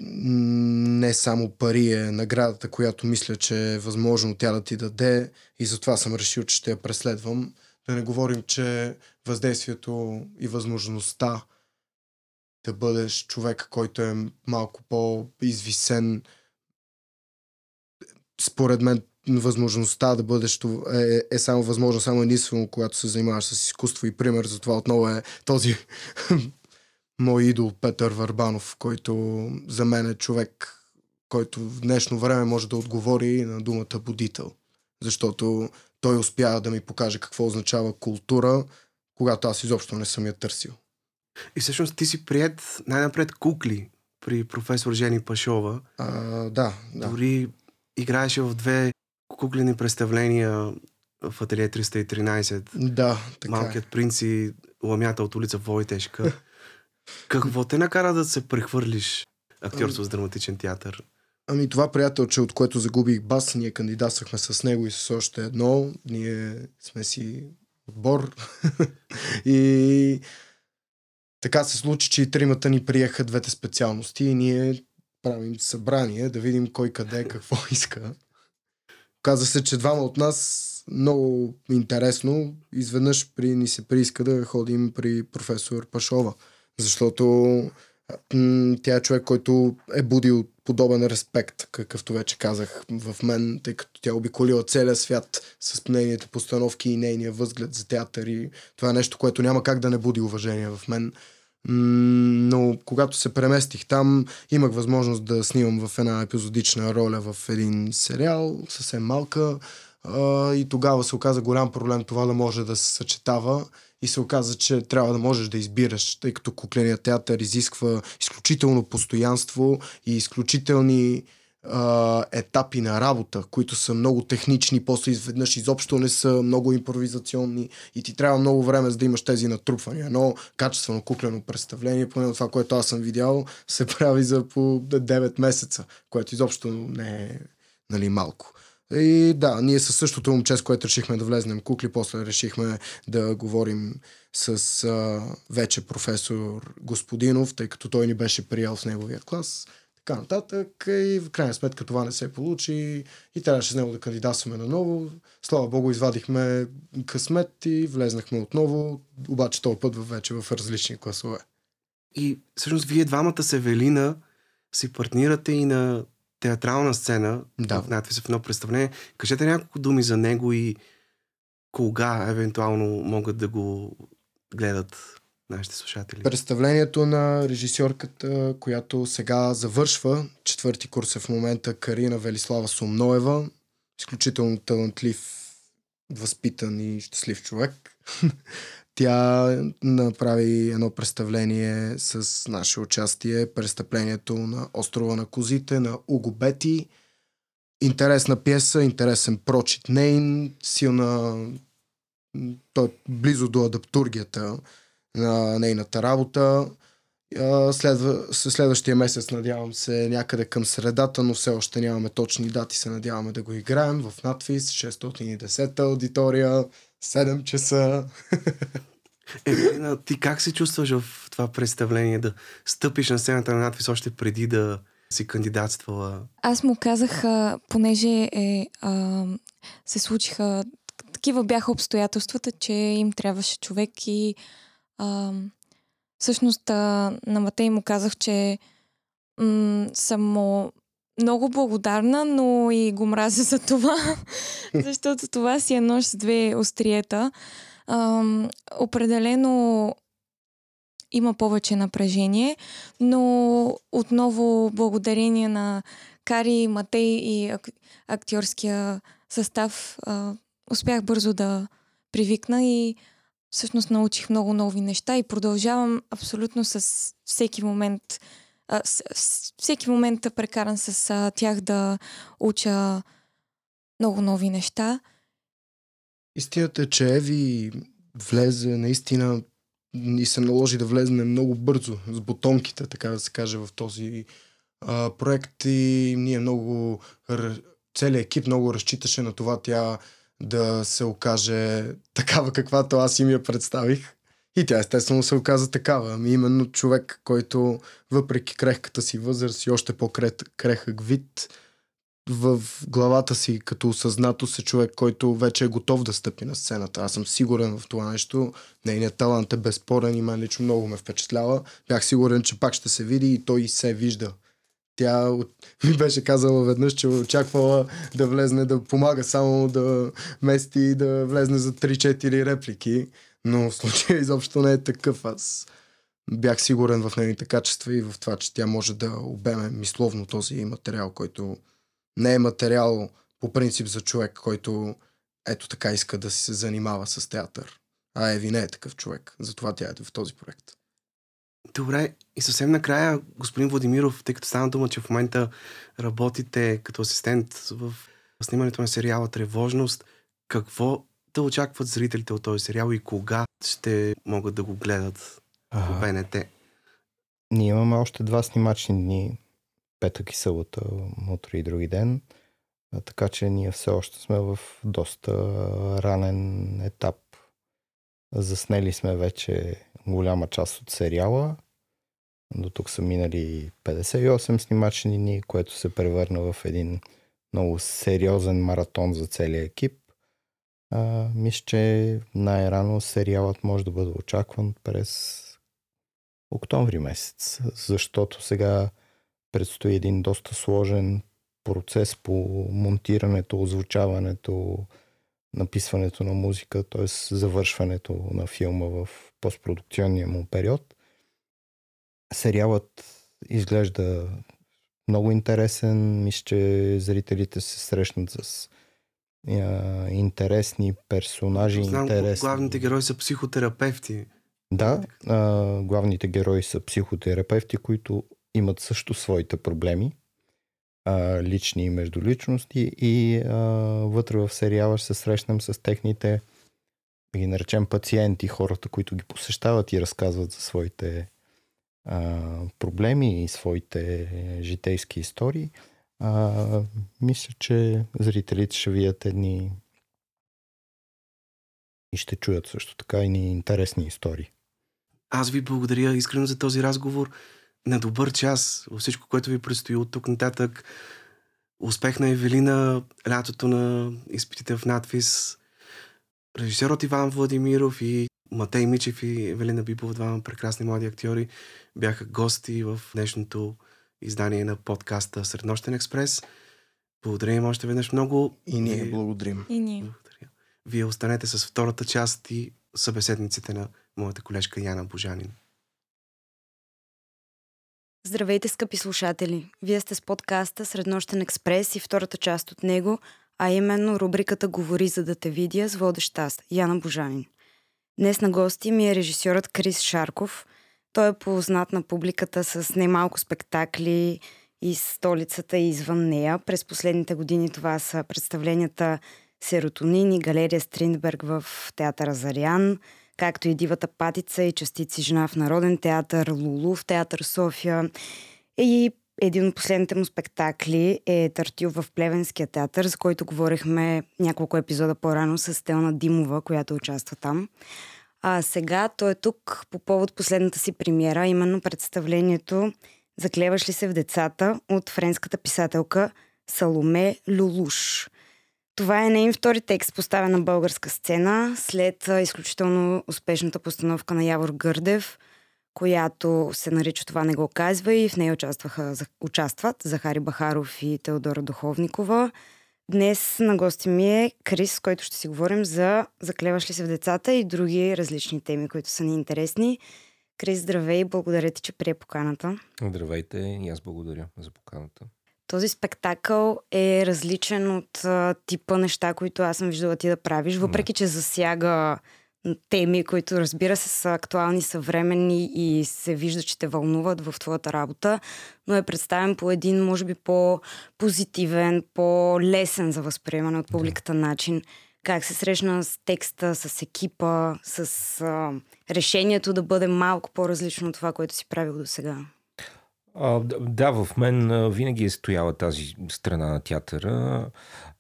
не само пари е наградата, която мисля, че е възможно тя да ти даде и затова съм решил, че ще я преследвам. Да не говорим, че въздействието и възможността да бъдеш човек, който е малко по-извисен. Според мен възможността да бъдеш това е, е само възможно, само единствено, когато се занимаваш с изкуство и пример за това отново е този мой идол Петър Върбанов, който за мен е човек, който в днешно време може да отговори на думата будител. Защото той успя да ми покаже какво означава култура, когато аз изобщо не съм я търсил. И всъщност ти си прият най-напред кукли при професор Жени Пашова. А, да, да. Дори играеше в две куклени представления в ателие 313. Да, така Малкият е. принц и ламята от улица Войтешка. Какво те накара да се прехвърлиш актьорство с драматичен театър? Ами това приятелче, от което загубих бас, ние кандидатствахме с него и с още едно. Ние сме си отбор. и така се случи, че и тримата ни приеха двете специалности и ние правим събрание да видим кой къде какво иска. Каза се, че двама от нас много интересно изведнъж при, ни се прииска да ходим при професор Пашова. Защото м, тя е човек, който е будил подобен респект, какъвто вече казах в мен, тъй като тя обиколила целия свят с нейните постановки и нейния възглед за театър и това е нещо, което няма как да не буди уважение в мен. Но когато се преместих там, имах възможност да снимам в една епизодична роля в един сериал, съвсем малка. И тогава се оказа голям проблем това да може да се съчетава и се оказа, че трябва да можеш да избираш, тъй като кукленият театър изисква изключително постоянство и изключителни етапи на работа, които са много технични, после изведнъж изобщо не са много импровизационни и ти трябва много време за да имаш тези натрупвания. Едно качествено куклено представление, поне от това, което аз съм видял, се прави за по 9 месеца, което изобщо не е нали, малко. И да, ние със същото момче, с което решихме да влезнем кукли, после решихме да говорим с а, вече професор Господинов, тъй като той ни беше приял в неговия клас. Така нататък. И в крайна сметка това не се получи и трябваше с него да кандидатстваме наново. Слава Богу, извадихме късмет и влезнахме отново, обаче този път вече в различни класове. И всъщност вие двамата с Евелина си партнирате и на театрална сцена Да. в надпис в едно представление. Кажете няколко думи за него и кога евентуално могат да го гледат нашите слушатели. Представлението на режисьорката, която сега завършва, четвърти курс е в момента Карина Велислава Сумноева, изключително талантлив, възпитан и щастлив човек. Тя направи едно представление с наше участие, престъплението на острова на козите на Уго Бети. Интересна пиеса, интересен прочит нейн, силна той е близо до адаптургията на нейната работа. Следва, следващия месец, надявам се, някъде към средата, но все още нямаме точни дати, се надяваме да го играем в надвис 610 аудитория, 7 часа. Евелина, ти как се чувстваш в това представление да стъпиш на сцената на надпис още преди да си кандидатствала? Аз му казах, а, понеже е, а, се случиха, такива бяха обстоятелствата, че им трябваше човек и а, всъщност а, на Матей му казах, че м- му много благодарна, но и го мразя за това, защото това си е нож с две остриета. Ам, определено има повече напрежение, но отново благодарение на Кари, Матей и ак- актьорския състав а, успях бързо да привикна и всъщност научих много нови неща и продължавам абсолютно с всеки момент всеки момент прекаран с а, тях да уча много нови неща. Истината е, че Еви влезе наистина и се наложи да влезне много бързо с бутонките, така да се каже, в този а, проект и ние много, целият екип много разчиташе на това тя да се окаже такава, каквато аз им я представих. И тя естествено се оказа такава. Ами именно човек, който въпреки крехката си възраст и още по-крехък вид, в главата си като осъзнато се човек, който вече е готов да стъпи на сцената. Аз съм сигурен в това нещо. Нейният талант е безспорен и мен лично много ме впечатлява. Бях сигурен, че пак ще се види и той се вижда. Тя ми беше казала веднъж, че очаквала да влезне да помага само да мести и да влезне за 3-4 реплики, но в случая изобщо не е такъв. Аз бях сигурен в нейните качества и в това, че тя може да обеме мисловно този материал, който не е материал по принцип за човек, който ето така иска да се занимава с театър. А Еви не е такъв човек. Затова тя е в този проект. Добре, и съвсем накрая, господин Владимиров, тъй като стана дума, че в момента работите като асистент в снимането на сериала Тревожност, какво да очакват зрителите от този сериал и кога ще могат да го гледат в БНТ? Ние имаме още два снимачни дни, петък и събота, утре и други ден, така че ние все още сме в доста ранен етап. Заснели сме вече голяма част от сериала. До тук са минали 58 снимачни дни, което се превърна в един много сериозен маратон за целия екип. А, мисля, че най-рано сериалът може да бъде очакван през октомври месец, защото сега предстои един доста сложен процес по монтирането, озвучаването, написването на музика, т.е. завършването на филма в постпродукционния му период. Сериалът изглежда много интересен. Мисля, че зрителите се срещнат с а, интересни персонажи. Знам, интересни. главните герои са психотерапевти. Да, а, главните герои са психотерапевти, които имат също своите проблеми, а, лични и междуличности и а, вътре в сериала ще се срещнем с техните да ги наречем пациенти, хората, които ги посещават и разказват за своите а, проблеми и своите житейски истории. А, мисля, че зрителите ще видят едни и ще чуят също така и ни интересни истории. Аз ви благодаря искрено за този разговор. На добър час във всичко, което ви предстои от тук нататък. Успех на Евелина, лятото на изпитите в надвис. Режисерът Иван Владимиров и Матей Мичев и Евелина Бибова, двама прекрасни млади актьори, бяха гости в днешното издание на подкаста Среднощен експрес. Благодаря още веднъж много. И ние благодарим. И ние. Благодаря. Вие останете с втората част и събеседниците на моята колежка Яна Божанин. Здравейте, скъпи слушатели! Вие сте с подкаста Среднощен експрес и втората част от него, а именно рубриката Говори за да те видя с водещ аз, Яна Божанин. Днес на гости ми е режисьорът Крис Шарков. Той е познат на публиката с немалко спектакли и столицата и извън нея. През последните години това са представленията Серотонин и Галерия Стриндберг в театъра Зарян, както и Дивата патица и частици жена в Народен театър, Лулу в театър София и един от последните му спектакли е Тартил в Плевенския театър, за който говорихме няколко епизода по-рано с Телна Димова, която участва там. А сега той е тук по повод последната си премиера, именно представлението Заклеваш ли се в децата от френската писателка Саломе Люлуш. Това е нейн втори текст, поставен на българска сцена, след изключително успешната постановка на Явор Гърдев, която се нарича Това не го казва и в нея участваха, участват Захари Бахаров и Теодора Духовникова. Днес на гости ми е Крис, с който ще си говорим за заклеваш ли се в децата и други различни теми, които са ни интересни. Крис, здравей, благодаря ти, че прие поканата. Здравейте, и аз благодаря за поканата. Този спектакъл е различен от а, типа неща, които аз съм виждала ти да правиш, въпреки че засяга теми, които разбира се са актуални, съвременни и се вижда, че те вълнуват в твоята работа, но е представен по един, може би, по-позитивен, по-лесен за възприемане от публиката начин. Как се срещна с текста, с екипа, с а, решението да бъде малко по-различно от това, което си правил до сега? А, да, в мен винаги е стояла тази страна на театъра.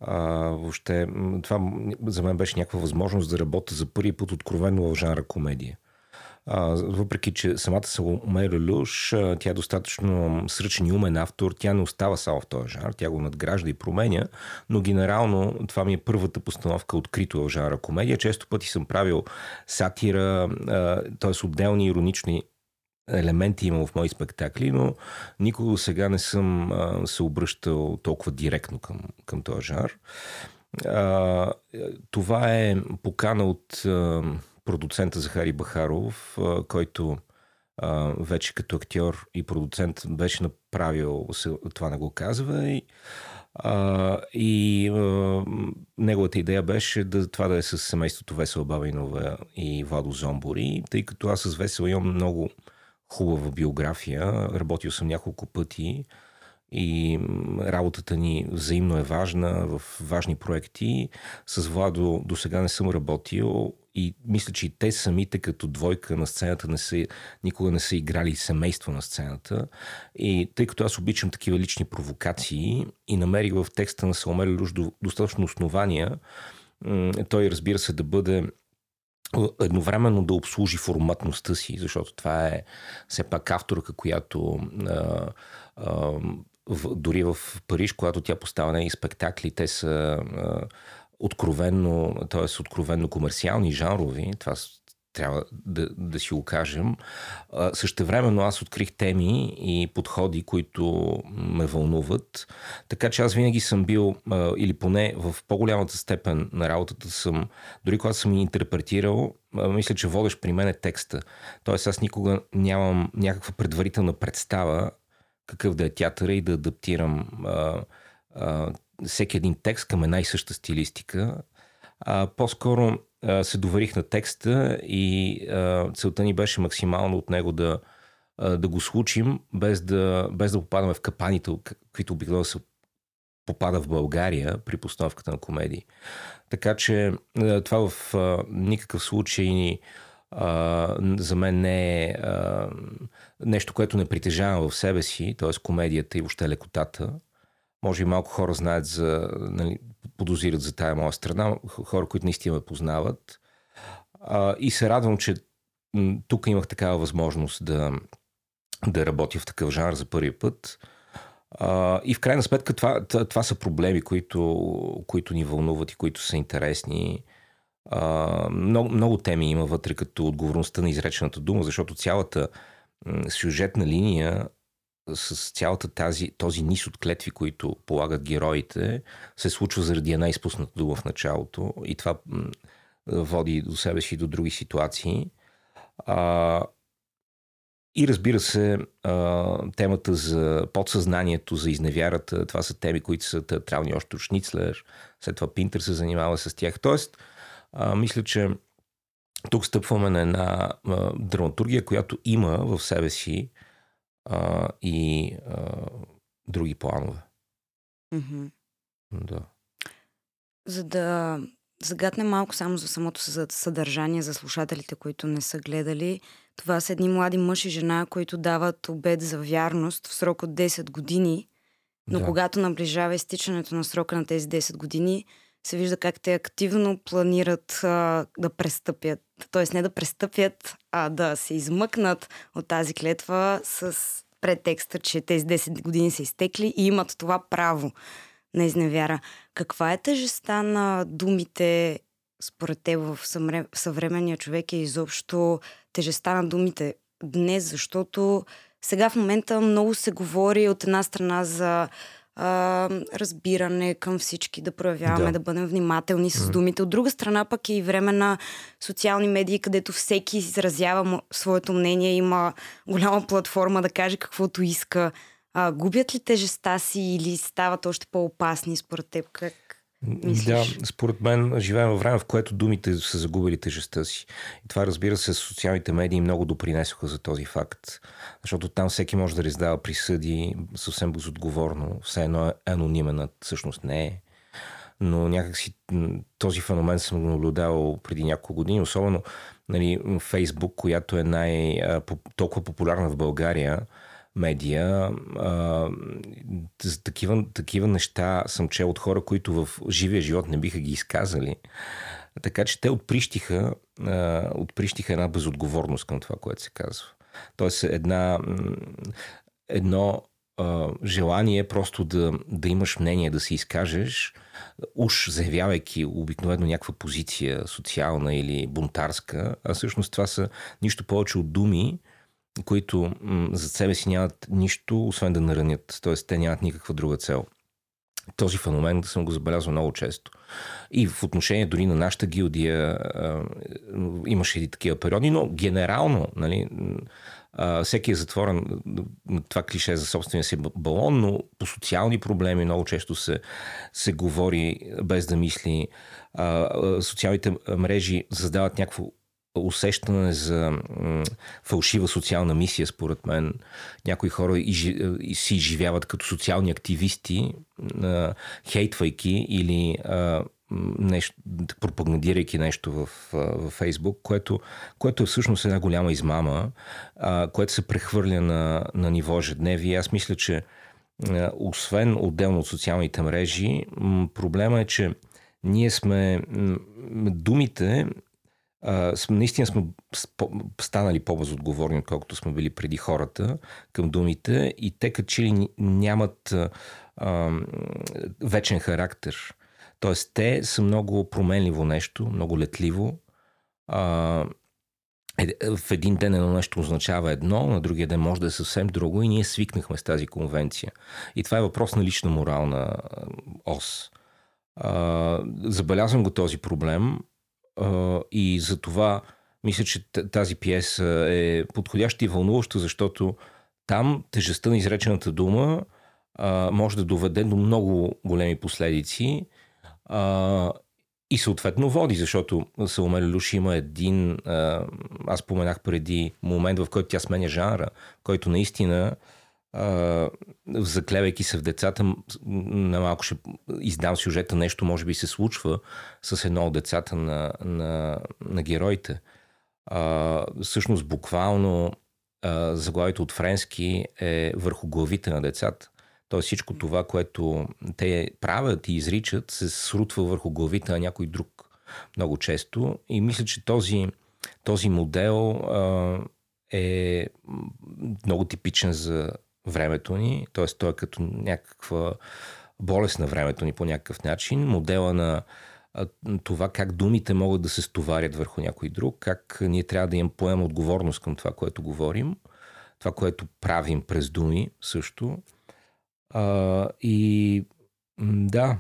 А, въобще, това за мен беше някаква възможност да работя за първи път откровенно в жанра комедия. А, въпреки, че самата Саломе Люш, тя е достатъчно сръчен и умен автор, тя не остава само в този жанр, тя го надгражда и променя, но генерално това ми е първата постановка открито в жанра комедия. Често пъти съм правил сатира, т.е. отделни иронични елементи има в мои спектакли, но никога сега не съм а, се обръщал толкова директно към, към този жанр. А, това е покана от а, продуцента Захари Бахаров, а, който а, вече като актьор и продуцент беше направил това не го казва и а, и а, неговата идея беше да, това да е с семейството Весела Бабинова и Владо Зомбори, тъй като аз с Весел имам много хубава биография. Работил съм няколко пъти и работата ни взаимно е важна в важни проекти. С Владо до сега не съм работил и мисля, че и те самите като двойка на сцената не са, никога не са играли семейство на сцената. И тъй като аз обичам такива лични провокации и намерих в текста на Саломер Люш достатъчно основания, той разбира се да бъде едновременно да обслужи форматността си, защото това е все пак авторка, която а, а, в, дори в Париж, когато тя поставя неи спектакли, те са а, откровенно, т.е. откровенно комерциални, жанрови. Това трябва да, да си го кажем. Същевременно аз открих теми и подходи, които ме вълнуват. Така че аз винаги съм бил, или поне в по-голямата степен на работата съм, дори когато съм интерпретирал, мисля, че водещ при мен е текста. Тоест аз никога нямам някаква предварителна представа какъв да е театъра и да адаптирам а, а, всеки един текст към една и съща стилистика. А, по-скоро се доверих на текста и а, целта ни беше максимално от него да, а, да го случим, без да, без да попадаме в капаните, които обикновено се попада в България при постановката на комедии. Така че а, това в а, никакъв случай ни Uh, за мен не е uh, нещо, което не притежавам в себе си, т.е. комедията и въобще лекотата. Може и малко хора знаят за, нали, подозират за тая моя страна, хора, които наистина ме познават. А, и се радвам, че тук имах такава възможност да, да работя в такъв жанр за първи път. А, и в крайна сметка това, това, са проблеми, които, които ни вълнуват и които са интересни. А, много, много теми има вътре, като отговорността на изречената дума, защото цялата сюжетна линия с цялата тази, този низ от клетви, които полагат героите, се случва заради една изпусната дума в началото и това води до себе си и до други ситуации. А, и разбира се, а, темата за подсъзнанието, за изневярата, това са теми, които са театрални още от Шницлер, след това Пинтер се занимава с тях. Тоест, а, мисля, че тук стъпваме на една а, драматургия, която има в себе си а, и а, други планове. Mm-hmm. Да. За да загадне малко само за самото съдържание за слушателите, които не са гледали, това са едни млади мъж и жена, които дават обед за вярност в срок от 10 години, но да. когато наближава изтичането на срока на тези 10 години, се вижда как те активно планират а, да престъпят. Тоест не да престъпят, а да се измъкнат от тази клетва с претекста, че тези 10 години са изтекли и имат това право на изневяра. Каква е тежестта на думите според теб в съвременния човек и изобщо тежестта на думите днес, защото сега в момента много се говори от една страна за а, разбиране към всички, да проявяваме, да, да бъдем внимателни с думите. От друга страна пък е и време на социални медии, където всеки изразява своето мнение, има голяма платформа да каже каквото иска. А, губят ли тежеста си или стават още по-опасни според теб? Как? Мислиш? Да, според мен живеем във време, в което думите са загубили тежестта си. И това, разбира се, социалните медии много допринесоха за този факт. Защото там всеки може да раздава присъди съвсем безотговорно. Все едно е анонимен, а всъщност не е. Но някакси този феномен съм го наблюдавал преди няколко години, особено нали, Фейсбук, която е най- толкова популярна в България медия. А, такива, такива неща съм чел от хора, които в живия живот не биха ги изказали. Така че те отприщиха, а, отприщиха една безотговорност към това, което се казва. Тоест една, едно а, желание просто да, да имаш мнение, да се изкажеш, уж заявявайки обикновено някаква позиция социална или бунтарска, а всъщност това са нищо повече от думи, които за себе си нямат нищо, освен да наранят. Тоест, те нямат никаква друга цел. Този феномен съм го забелязвал много често. И в отношение дори на нашата гилдия имаше и такива периоди, но генерално, нали, всеки е затворен това клише за собствения си балон, но по социални проблеми много често се, се говори без да мисли. Социалните мрежи създават някакво усещане за фалшива социална мисия, според мен. Някои хора и, и си изживяват като социални активисти, хейтвайки или нещо, пропагандирайки нещо в, в Фейсбук, което, което е всъщност една голяма измама, което се прехвърля на, на ниво ежедневие. Аз мисля, че освен отделно от социалните мрежи, проблема е, че ние сме думите наистина сме станали по-безотговорни, отколкото сме били преди хората към думите и те като че ли нямат а, вечен характер. Тоест, те са много променливо нещо, много летливо. А, е, в един ден едно нещо означава едно, на другия ден може да е съвсем друго и ние свикнахме с тази конвенция. И това е въпрос на лична морална ос. А, забелязвам го този проблем и за това мисля, че тази пиеса е подходяща и вълнуваща, защото там тежестта на изречената дума а, може да доведе до много големи последици а, и съответно води, защото Саломе Лелюш има един, а, аз споменах преди момент, в който тя сменя жанра, който наистина заклевайки се в децата, на малко ще издам сюжета, нещо може би се случва с едно от децата на, на, на героите. А, всъщност, буквално а, заглавието от френски е върху главите на децата. Тоест всичко това, което те правят и изричат, се срутва върху главите на някой друг много често. И мисля, че този, този модел а, е много типичен за времето ни, т.е. той е като някаква болест на времето ни по някакъв начин, модела на това как думите могат да се стоварят върху някой друг, как ние трябва да им поемем отговорност към това, което говорим, това, което правим през думи също. А, и да,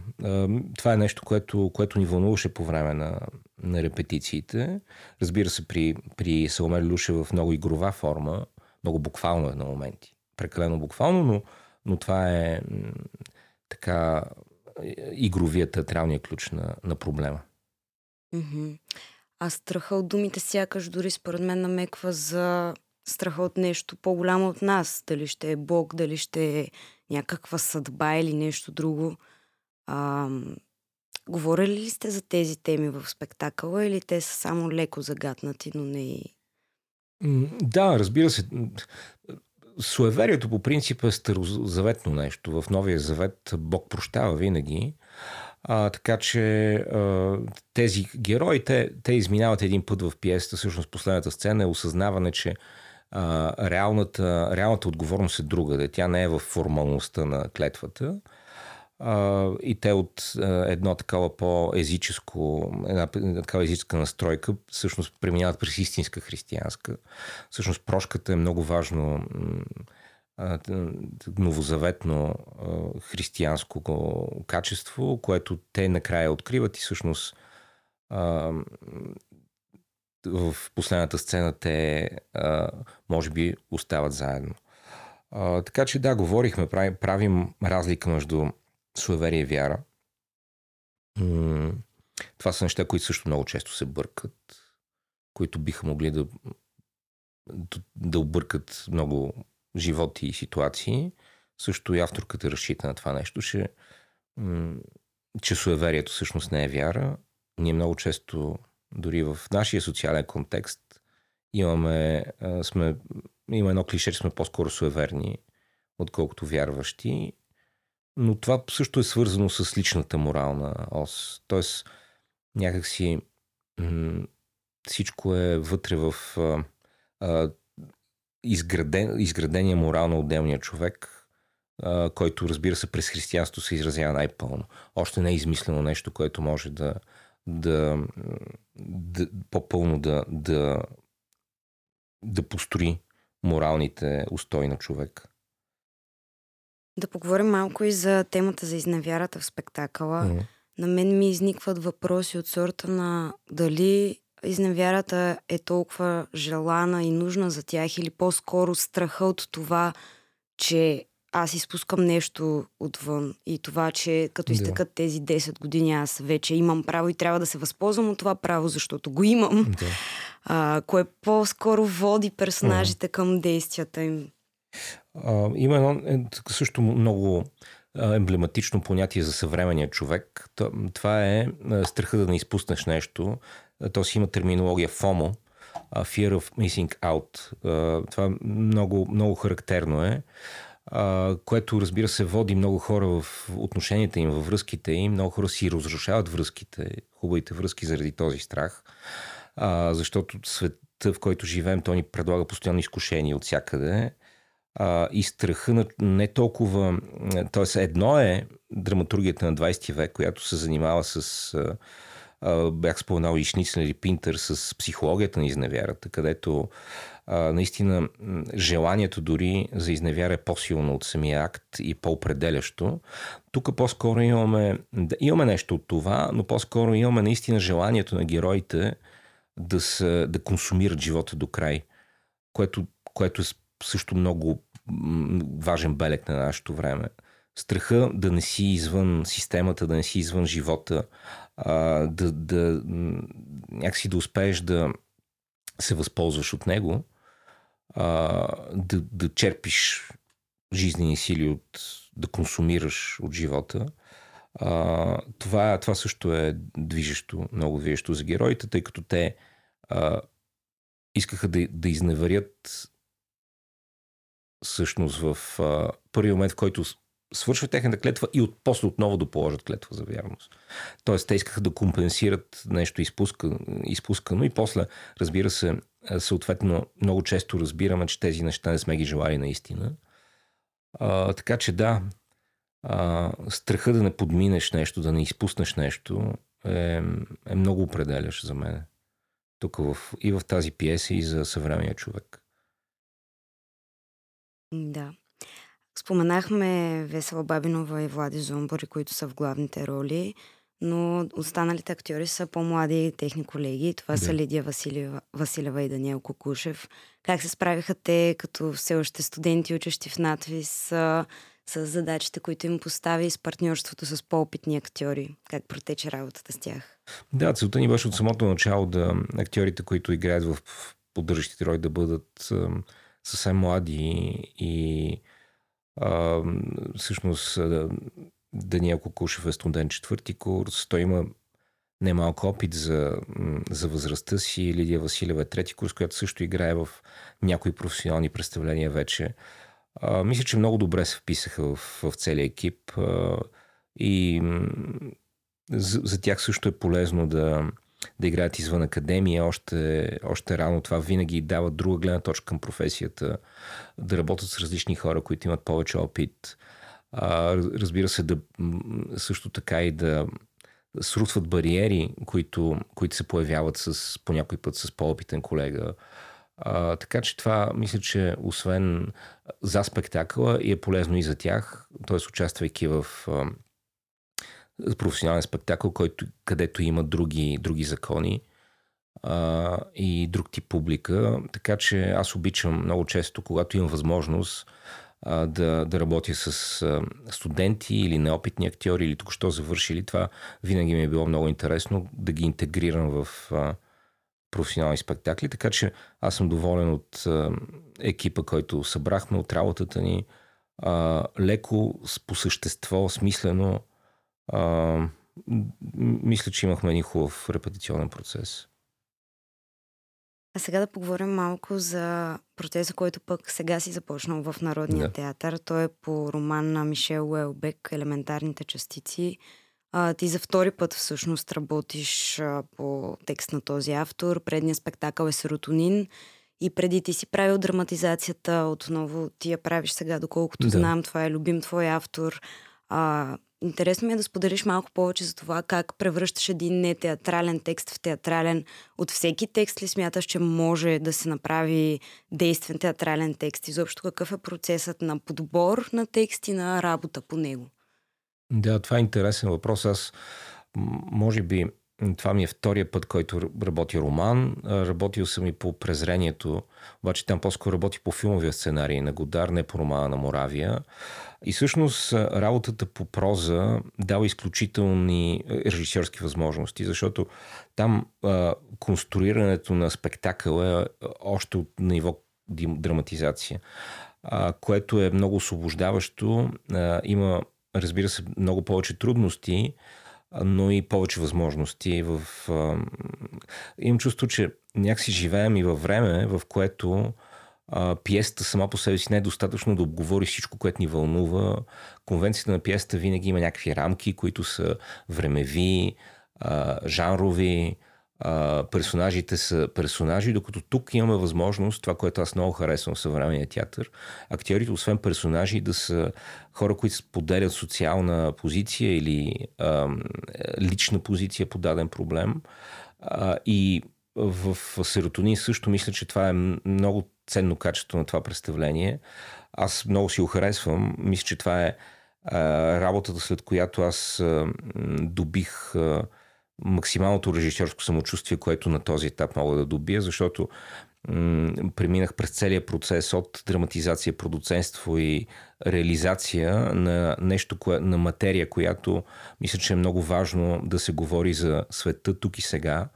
това е нещо, което, което ни вълнуваше по време на, на репетициите. Разбира се, при, при Саломер Люше в много игрова форма, много буквално е на моменти прекалено буквално, но, но това е така игровия театралния ключ на, на проблема. Mm-hmm. А страха от думите сякаш дори според мен намеква за страха от нещо по-голямо от нас. Дали ще е Бог, дали ще е някаква съдба или нещо друго. А, говорили ли сте за тези теми в спектакъла или те са само леко загатнати, но не и... Да, разбира се. Суеверието по принцип е старозаветно нещо. В Новия завет Бог прощава винаги. А, така че а, тези герои, те, те изминават един път в пиесата. Всъщност последната сцена е осъзнаване, че а, реалната, реалната отговорност е друга. Тя не е в формалността на клетвата. И те от едно такава по-езическо, една, такава езическа настройка, всъщност преминават през истинска християнска. Всъщност прошката е много важно новозаветно християнско качество, което те накрая откриват и всъщност в последната сцена те може би остават заедно. Така че да, говорихме, правим разлика между суеверие и вяра. М- това са неща, които също много често се бъркат, които биха могли да, да объркат много животи и ситуации. Също и авторката разчита на това нещо, че, м- че суеверието всъщност не е вяра. Ние много често, дори в нашия социален контекст, имаме, сме, има едно клише, че сме по-скоро суеверни, отколкото вярващи. Но това също е свързано с личната морална ос. Тоест, някакси м- всичко е вътре в а, а, изграден, изградения морал на отделния човек, а, който разбира се през християнство се изразява най-пълно. Още не е измислено нещо, което може да, да, да по-пълно да, да, да построи моралните устои на човек. Да поговорим малко и за темата за изневярата в спектакъла. Mm. На мен ми изникват въпроси от сорта на дали изневярата е толкова желана и нужна за тях или по-скоро страха от това, че аз изпускам нещо отвън и това, че като изтъкат тези 10 години аз вече имам право и трябва да се възползвам от това право, защото го имам, Да. а, кое по-скоро води персонажите към действията им. А, има едно е, също много емблематично понятие за съвременния човек. Това е страха да не изпуснеш нещо. То си има терминология FOMO, Fear of Missing Out. Това много, много характерно е, което разбира се води много хора в отношенията им, във връзките им. Много хора си разрушават връзките, хубавите връзки заради този страх, защото света, в който живеем, той ни предлага постоянно изкушения от всякъде а, и страха на не толкова... т.е. едно е драматургията на 20 век, която се занимава с... А, а, бях споменал и Шницлер и Пинтер с психологията на изневярата, където а, наистина желанието дори за изневяра е по-силно от самия акт и по-определящо. Тук по-скоро имаме, да, имаме нещо от това, но по-скоро имаме наистина желанието на героите да, се, да консумират живота до край, което, което е също много важен белег на нашето време. Страха да не си извън системата, да не си извън живота, да, да някакси да успееш да се възползваш от него, да, да черпиш жизнени сили от да консумираш от живота. Това, това също е движещо, много движещо за героите, тъй като те искаха да, да изневерят всъщност в а, първи момент, в който свършва техната клетва и от, после отново да положат клетва за вярност. Тоест, те искаха да компенсират нещо изпуска, изпускано и после, разбира се, съответно, много често разбираме, че тези неща не сме ги желали наистина. А, така че да, а, страха да не подминеш нещо, да не изпуснеш нещо е, е много определящ за мен. Тук в, и в тази пиеса, и за съвременния човек. Да. Споменахме Весела Бабинова и Влади Зомбори, които са в главните роли, но останалите актьори са по-млади техни колеги. Това Да. са Лидия Василева, Василева и Даниел Кокушев. Как се справиха те, като все още студенти, учещи в надвис, с, с задачите, които им постави и с партньорството с по-опитни актьори? Как протече работата с тях? Да, целта ни беше от самото начало да актьорите, които играят в поддържащите роли, да бъдат а, съвсем млади и а, всъщност Даниел Кокушев е студент четвърти курс. Той има немалко опит за, за възрастта си. Лидия Василева е трети курс, която също играе в някои професионални представления вече. А, мисля, че много добре се вписаха в, в целия екип а, и за, за тях също е полезно да, да играят извън академия. Още, още рано това винаги дава друга гледна точка към професията, да работят с различни хора, които имат повече опит. А, разбира се, да, също така и да срутват бариери, които, които се появяват с, по някой път с по-опитен колега. А, така че това, мисля, че освен за спектакъла и е полезно и за тях, т.е. участвайки в професионален спектакъл, който, където има други, други закони а, и друг тип публика. Така че аз обичам много често, когато имам възможност а, да, да работя с а, студенти или неопитни актьори или току-що завършили. Това винаги ми е било много интересно да ги интегрирам в а, професионални спектакли. Така че аз съм доволен от а, екипа, който събрахме, от работата ни. А, леко, по същество, смислено. А, мисля, че имахме един хубав репетиционен процес. А сега да поговорим малко за процеса, който пък сега си започнал в Народния да. театър. Той е по роман на Мишел Уелбек «Елементарните частици». А, ти за втори път всъщност работиш а, по текст на този автор. Предният спектакъл е Серотонин. И преди ти си правил драматизацията, отново ти я правиш сега, доколкото да. знам, това е любим твой автор. А, Интересно ми е да споделиш малко повече за това как превръщаш един не театрален текст в театрален. От всеки текст ли смяташ, че може да се направи действен театрален текст? Изобщо какъв е процесът на подбор на текст и на работа по него? Да, това е интересен въпрос. Аз може би това ми е втория път, който работи роман. Работил съм и по презрението, обаче там по-скоро работи по филмовия сценарий на Годар, не по романа на Моравия. И всъщност работата по проза дава изключителни режисьорски възможности, защото там а, конструирането на спектакъла е още от ниво драматизация, а, което е много освобождаващо. А, има, разбира се, много повече трудности, но и повече възможности. В, а, имам чувство, че някакси живеем и във време, в което а, пиесата сама по себе си не е достатъчно да обговори всичко, което ни вълнува. Конвенцията на пиесата винаги има някакви рамки, които са времеви, а, жанрови, а, персонажите са персонажи, докато тук имаме възможност, това, което аз много харесвам в съвременния театър, актьорите, освен персонажи, да са хора, които споделят социална позиция или а, лична позиция по даден проблем. А, и в серотонин също мисля, че това е много ценно качество на това представление. Аз много си го харесвам. Мисля, че това е работата, след която аз добих максималното режисьорско самочувствие, което на този етап мога да добия, защото преминах през целия процес от драматизация, продуценство и реализация на нещо, на материя, която мисля, че е много важно да се говори за света тук и сега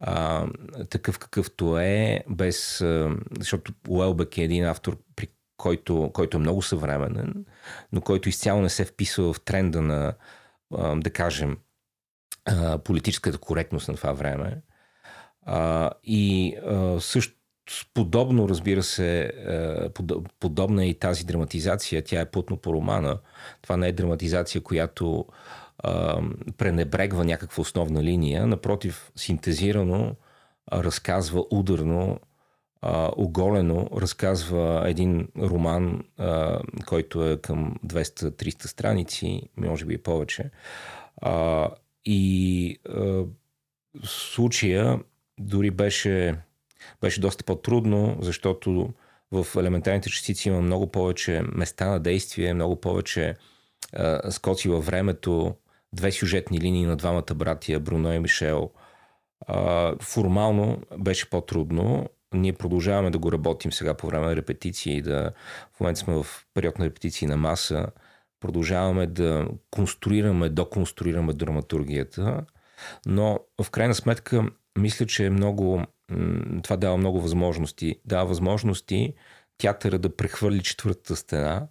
а, такъв какъвто е, без, а, защото Уелбек е един автор, при който, който е много съвременен, но който изцяло не се вписва в тренда на, а, да кажем, а, политическата коректност на това време. А, и а, също подобно, разбира се, подобна е и тази драматизация. Тя е плътно по романа. Това не е драматизация, която пренебрегва някаква основна линия, напротив, синтезирано разказва ударно, а, оголено, разказва един роман, а, който е към 200-300 страници, може би и повече. А, и а, случая дори беше, беше доста по-трудно, защото в елементарните частици има много повече места на действие, много повече а, скоци във времето, две сюжетни линии на двамата братия, Бруно и Мишел. Формално беше по-трудно. Ние продължаваме да го работим сега по време на репетиции. Да, в момента сме в период на репетиции на маса. Продължаваме да конструираме, доконструираме драматургията. Но в крайна сметка, мисля, че е много. Това дава много възможности. Дава възможности театъра да прехвърли четвъртата стена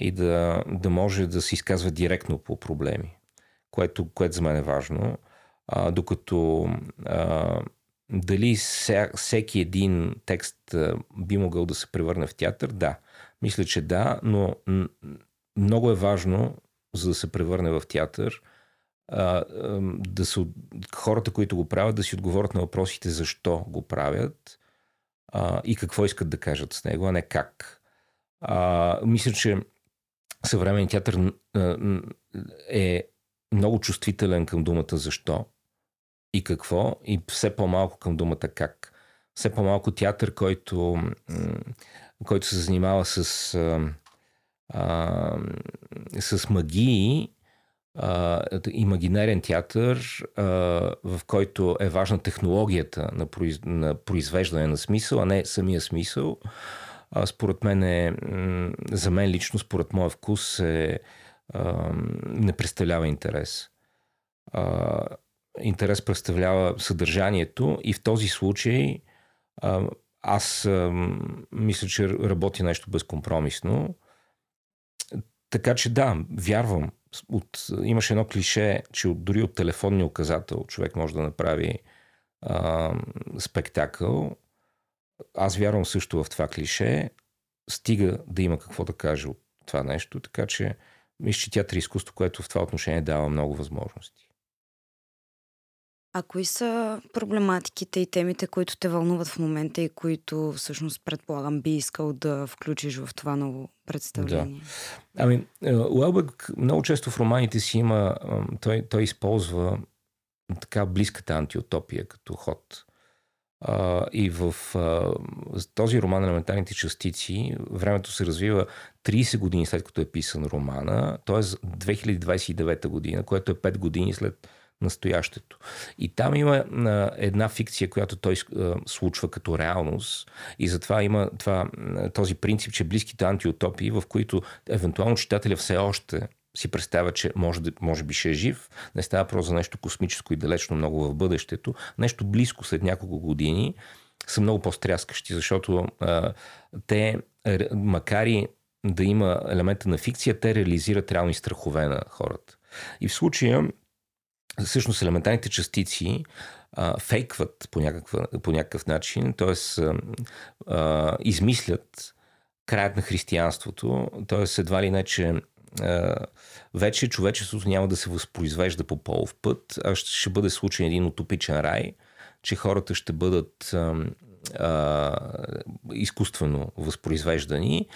и да, да може да се изказва директно по проблеми което, което за мен е важно. А, докато а, дали всеки един текст а, би могъл да се превърне в театър, да. Мисля, че да, но много е важно, за да се превърне в театър, а, да са хората, които го правят, да си отговорят на въпросите защо го правят а, и какво искат да кажат с него, а не как. А, мисля, че съвременният театър е много чувствителен към думата защо и какво и все по-малко към думата как. Все по-малко театър, който, който се занимава с, а, с магии, а, имагинерен театър, а, в който е важна технологията на, произ... на произвеждане на смисъл, а не самия смисъл. А, според мен е, за мен лично, според моя вкус, е, не представлява интерес. А, интерес представлява съдържанието и в този случай а, аз а, мисля, че работи нещо безкомпромисно. Така че да, вярвам. От, имаше едно клише, че от, дори от телефонния указател човек може да направи а, спектакъл. Аз вярвам също в това клише. Стига да има какво да каже от това нещо, така че мисля, че театър изкуство, което в това отношение дава много възможности. А кои са проблематиките и темите, които те вълнуват в момента и които всъщност предполагам би искал да включиш в това ново представление? Да. Ами, е, Уелбек много често в романите си има, той, той използва така близката антиутопия като ход. Uh, и в uh, този роман Елементарните частици времето се развива 30 години след като е писан романа, т.е. 2029 година, което е 5 години след настоящето. И там има а, една фикция, която той а, случва като реалност и затова има това, този принцип, че близките антиутопии, в които евентуално читателя все още си представя, че може, може би ще е жив, не става просто за нещо космическо и далечно много в бъдещето, нещо близко след няколко години, са много по-стряскащи, защото а, те, макар и да има елемента на фикция, те реализират реални страхове на хората. И в случая всъщност елементарните частици а, фейкват по, някаква, по някакъв начин, т.е. измислят краят на християнството, т.е. едва ли не, че вече човечеството няма да се възпроизвежда по полов път, а ще, бъде случай един утопичен рай, че хората ще бъдат а, а, изкуствено възпроизвеждани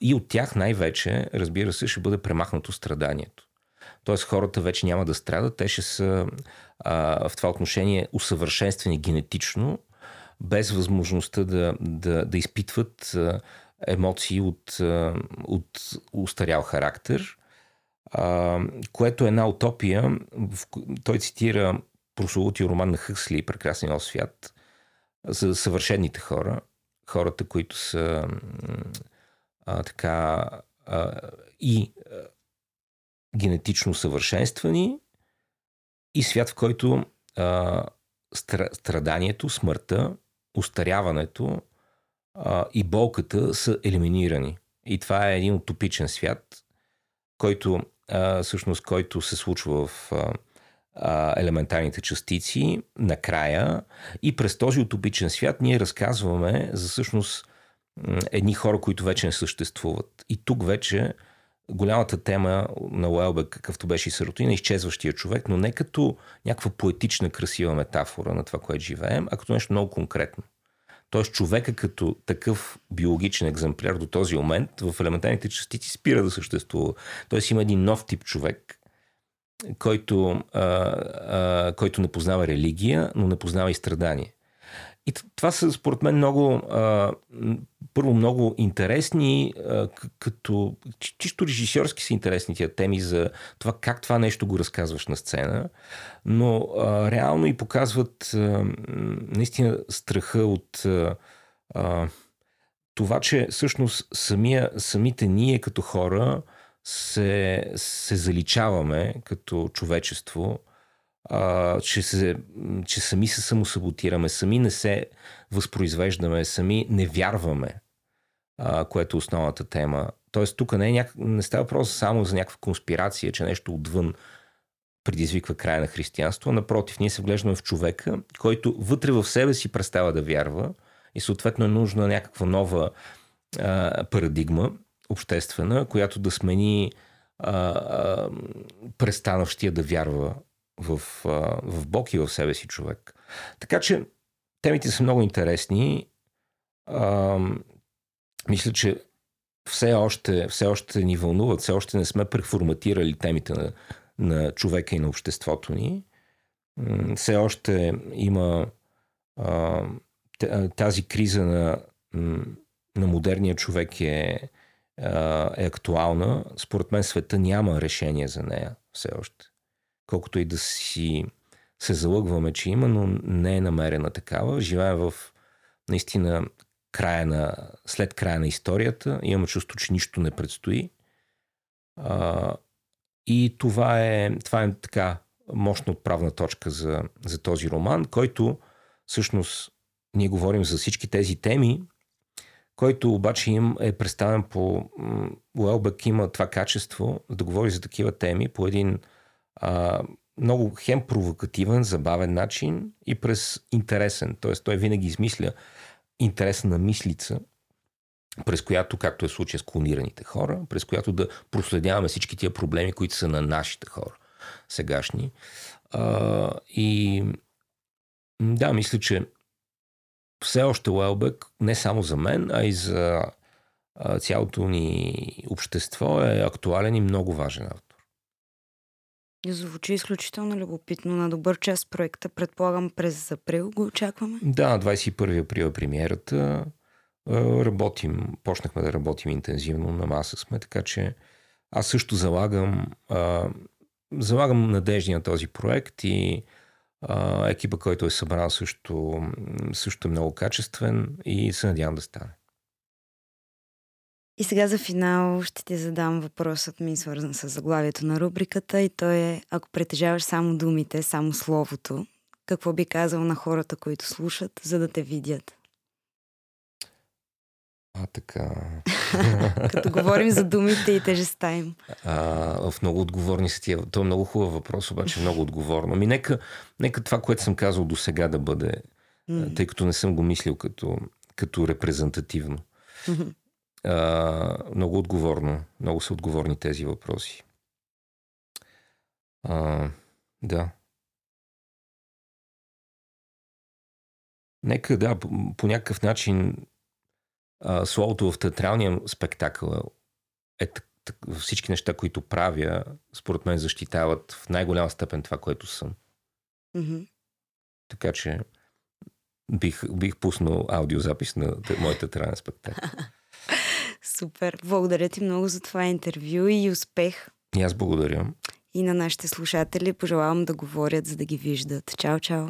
и от тях най-вече, разбира се, ще бъде премахнато страданието. Т.е. хората вече няма да страдат, те ще са а, в това отношение усъвършенствани генетично, без възможността да, да, да изпитват а, емоции от, а, от устарял характер, а, което е една утопия. Той цитира прословутия роман на Хъсли Прекрасен свят за съвършените хора, хората, които са а, така а, и генетично съвършенствани и свят, в който а, страданието, смъртта, устаряването а, и болката са елиминирани. И това е един утопичен свят, който а, всъщност който се случва в а, елементарните частици накрая и през този утопичен свят ние разказваме за всъщност едни хора, които вече не съществуват. И тук вече голямата тема на Уелбек, какъвто беше и Саротина, изчезващия човек, но не като някаква поетична, красива метафора на това, което живеем, а като нещо много конкретно. Тоест човека като такъв биологичен екземпляр до този момент в елементарните частици спира да съществува. Тоест има един нов тип човек, който, а, а, който не познава религия, но не познава и страдание. И това са, според мен, много, първо, много интересни, като чисто режисьорски са интересни тия теми за това как това нещо го разказваш на сцена, но реално и показват наистина страха от това, че всъщност самия, самите ние като хора се, се заличаваме като човечество а, че, се, че сами се самосаботираме, сами не се възпроизвеждаме, сами не вярваме, а, което е основната тема. Тоест тук не, е няк... не става въпрос само за някаква конспирация, че нещо отвън предизвиква края на християнство. Напротив, ние се вглеждаме в човека, който вътре в себе си престава да вярва и съответно е нужна някаква нова а, парадигма обществена, която да смени а, а, престанащия да вярва в, в Бог и в себе си човек. Така че темите са много интересни. А, мисля, че все още, все още ни вълнуват, все още не сме преформатирали темите на, на човека и на обществото ни. Все още има а, тази криза на, на модерния човек е, е актуална. Според мен света няма решение за нея все още. Колкото и да си се залъгваме, че има, но не е намерена такава. Живеем в наистина края на, след края на историята. Имаме чувство, че нищо не предстои. А, и това е, това е така мощна отправна точка за, за този роман, който всъщност ние говорим за всички тези теми, който обаче им е представен по... Уелбек има това качество да говори за такива теми по един а, много хем провокативен, забавен начин и през интересен. Т.е. той винаги измисля интересна мислица, през която, както е случая с клонираните хора, през която да проследяваме всички тия проблеми, които са на нашите хора сегашни. А, и да, мисля, че все още Уелбек, не само за мен, а и за цялото ни общество е актуален и много важен автор. Звучи изключително любопитно. На добър час проекта, предполагам през април го очакваме? Да, 21 април е премиерата. Работим, почнахме да работим интензивно, на маса сме, така че аз също залагам, залагам надежди на този проект и екипа, който е събрал също, също е много качествен и се надявам да стане. И сега за финал ще ти задам въпросът ми, свързан с заглавието на рубриката и то е, ако притежаваш само думите, само словото, какво би казал на хората, които слушат, за да те видят? А, така. Като говорим за думите и тежеста им. А, в много отговорни са тия. То е много хубав въпрос, обаче много отговорно. Ами нека, нека това, което съм казал до сега да бъде, mm. тъй като не съм го мислил като, като репрезентативно. Mm-hmm. А, много отговорно. Много са отговорни тези въпроси. А, да. Нека, да, по, по някакъв начин а, словото в театралния спектакъл е всички неща, които правя, според мен защитават в най-голяма степен това, което съм. Mm-hmm. Така че бих, бих пуснал аудиозапис на моята театрален спектакъл. Супер. Благодаря ти много за това интервю и успех. И аз благодаря. И на нашите слушатели пожелавам да говорят, за да ги виждат. Чао, чао.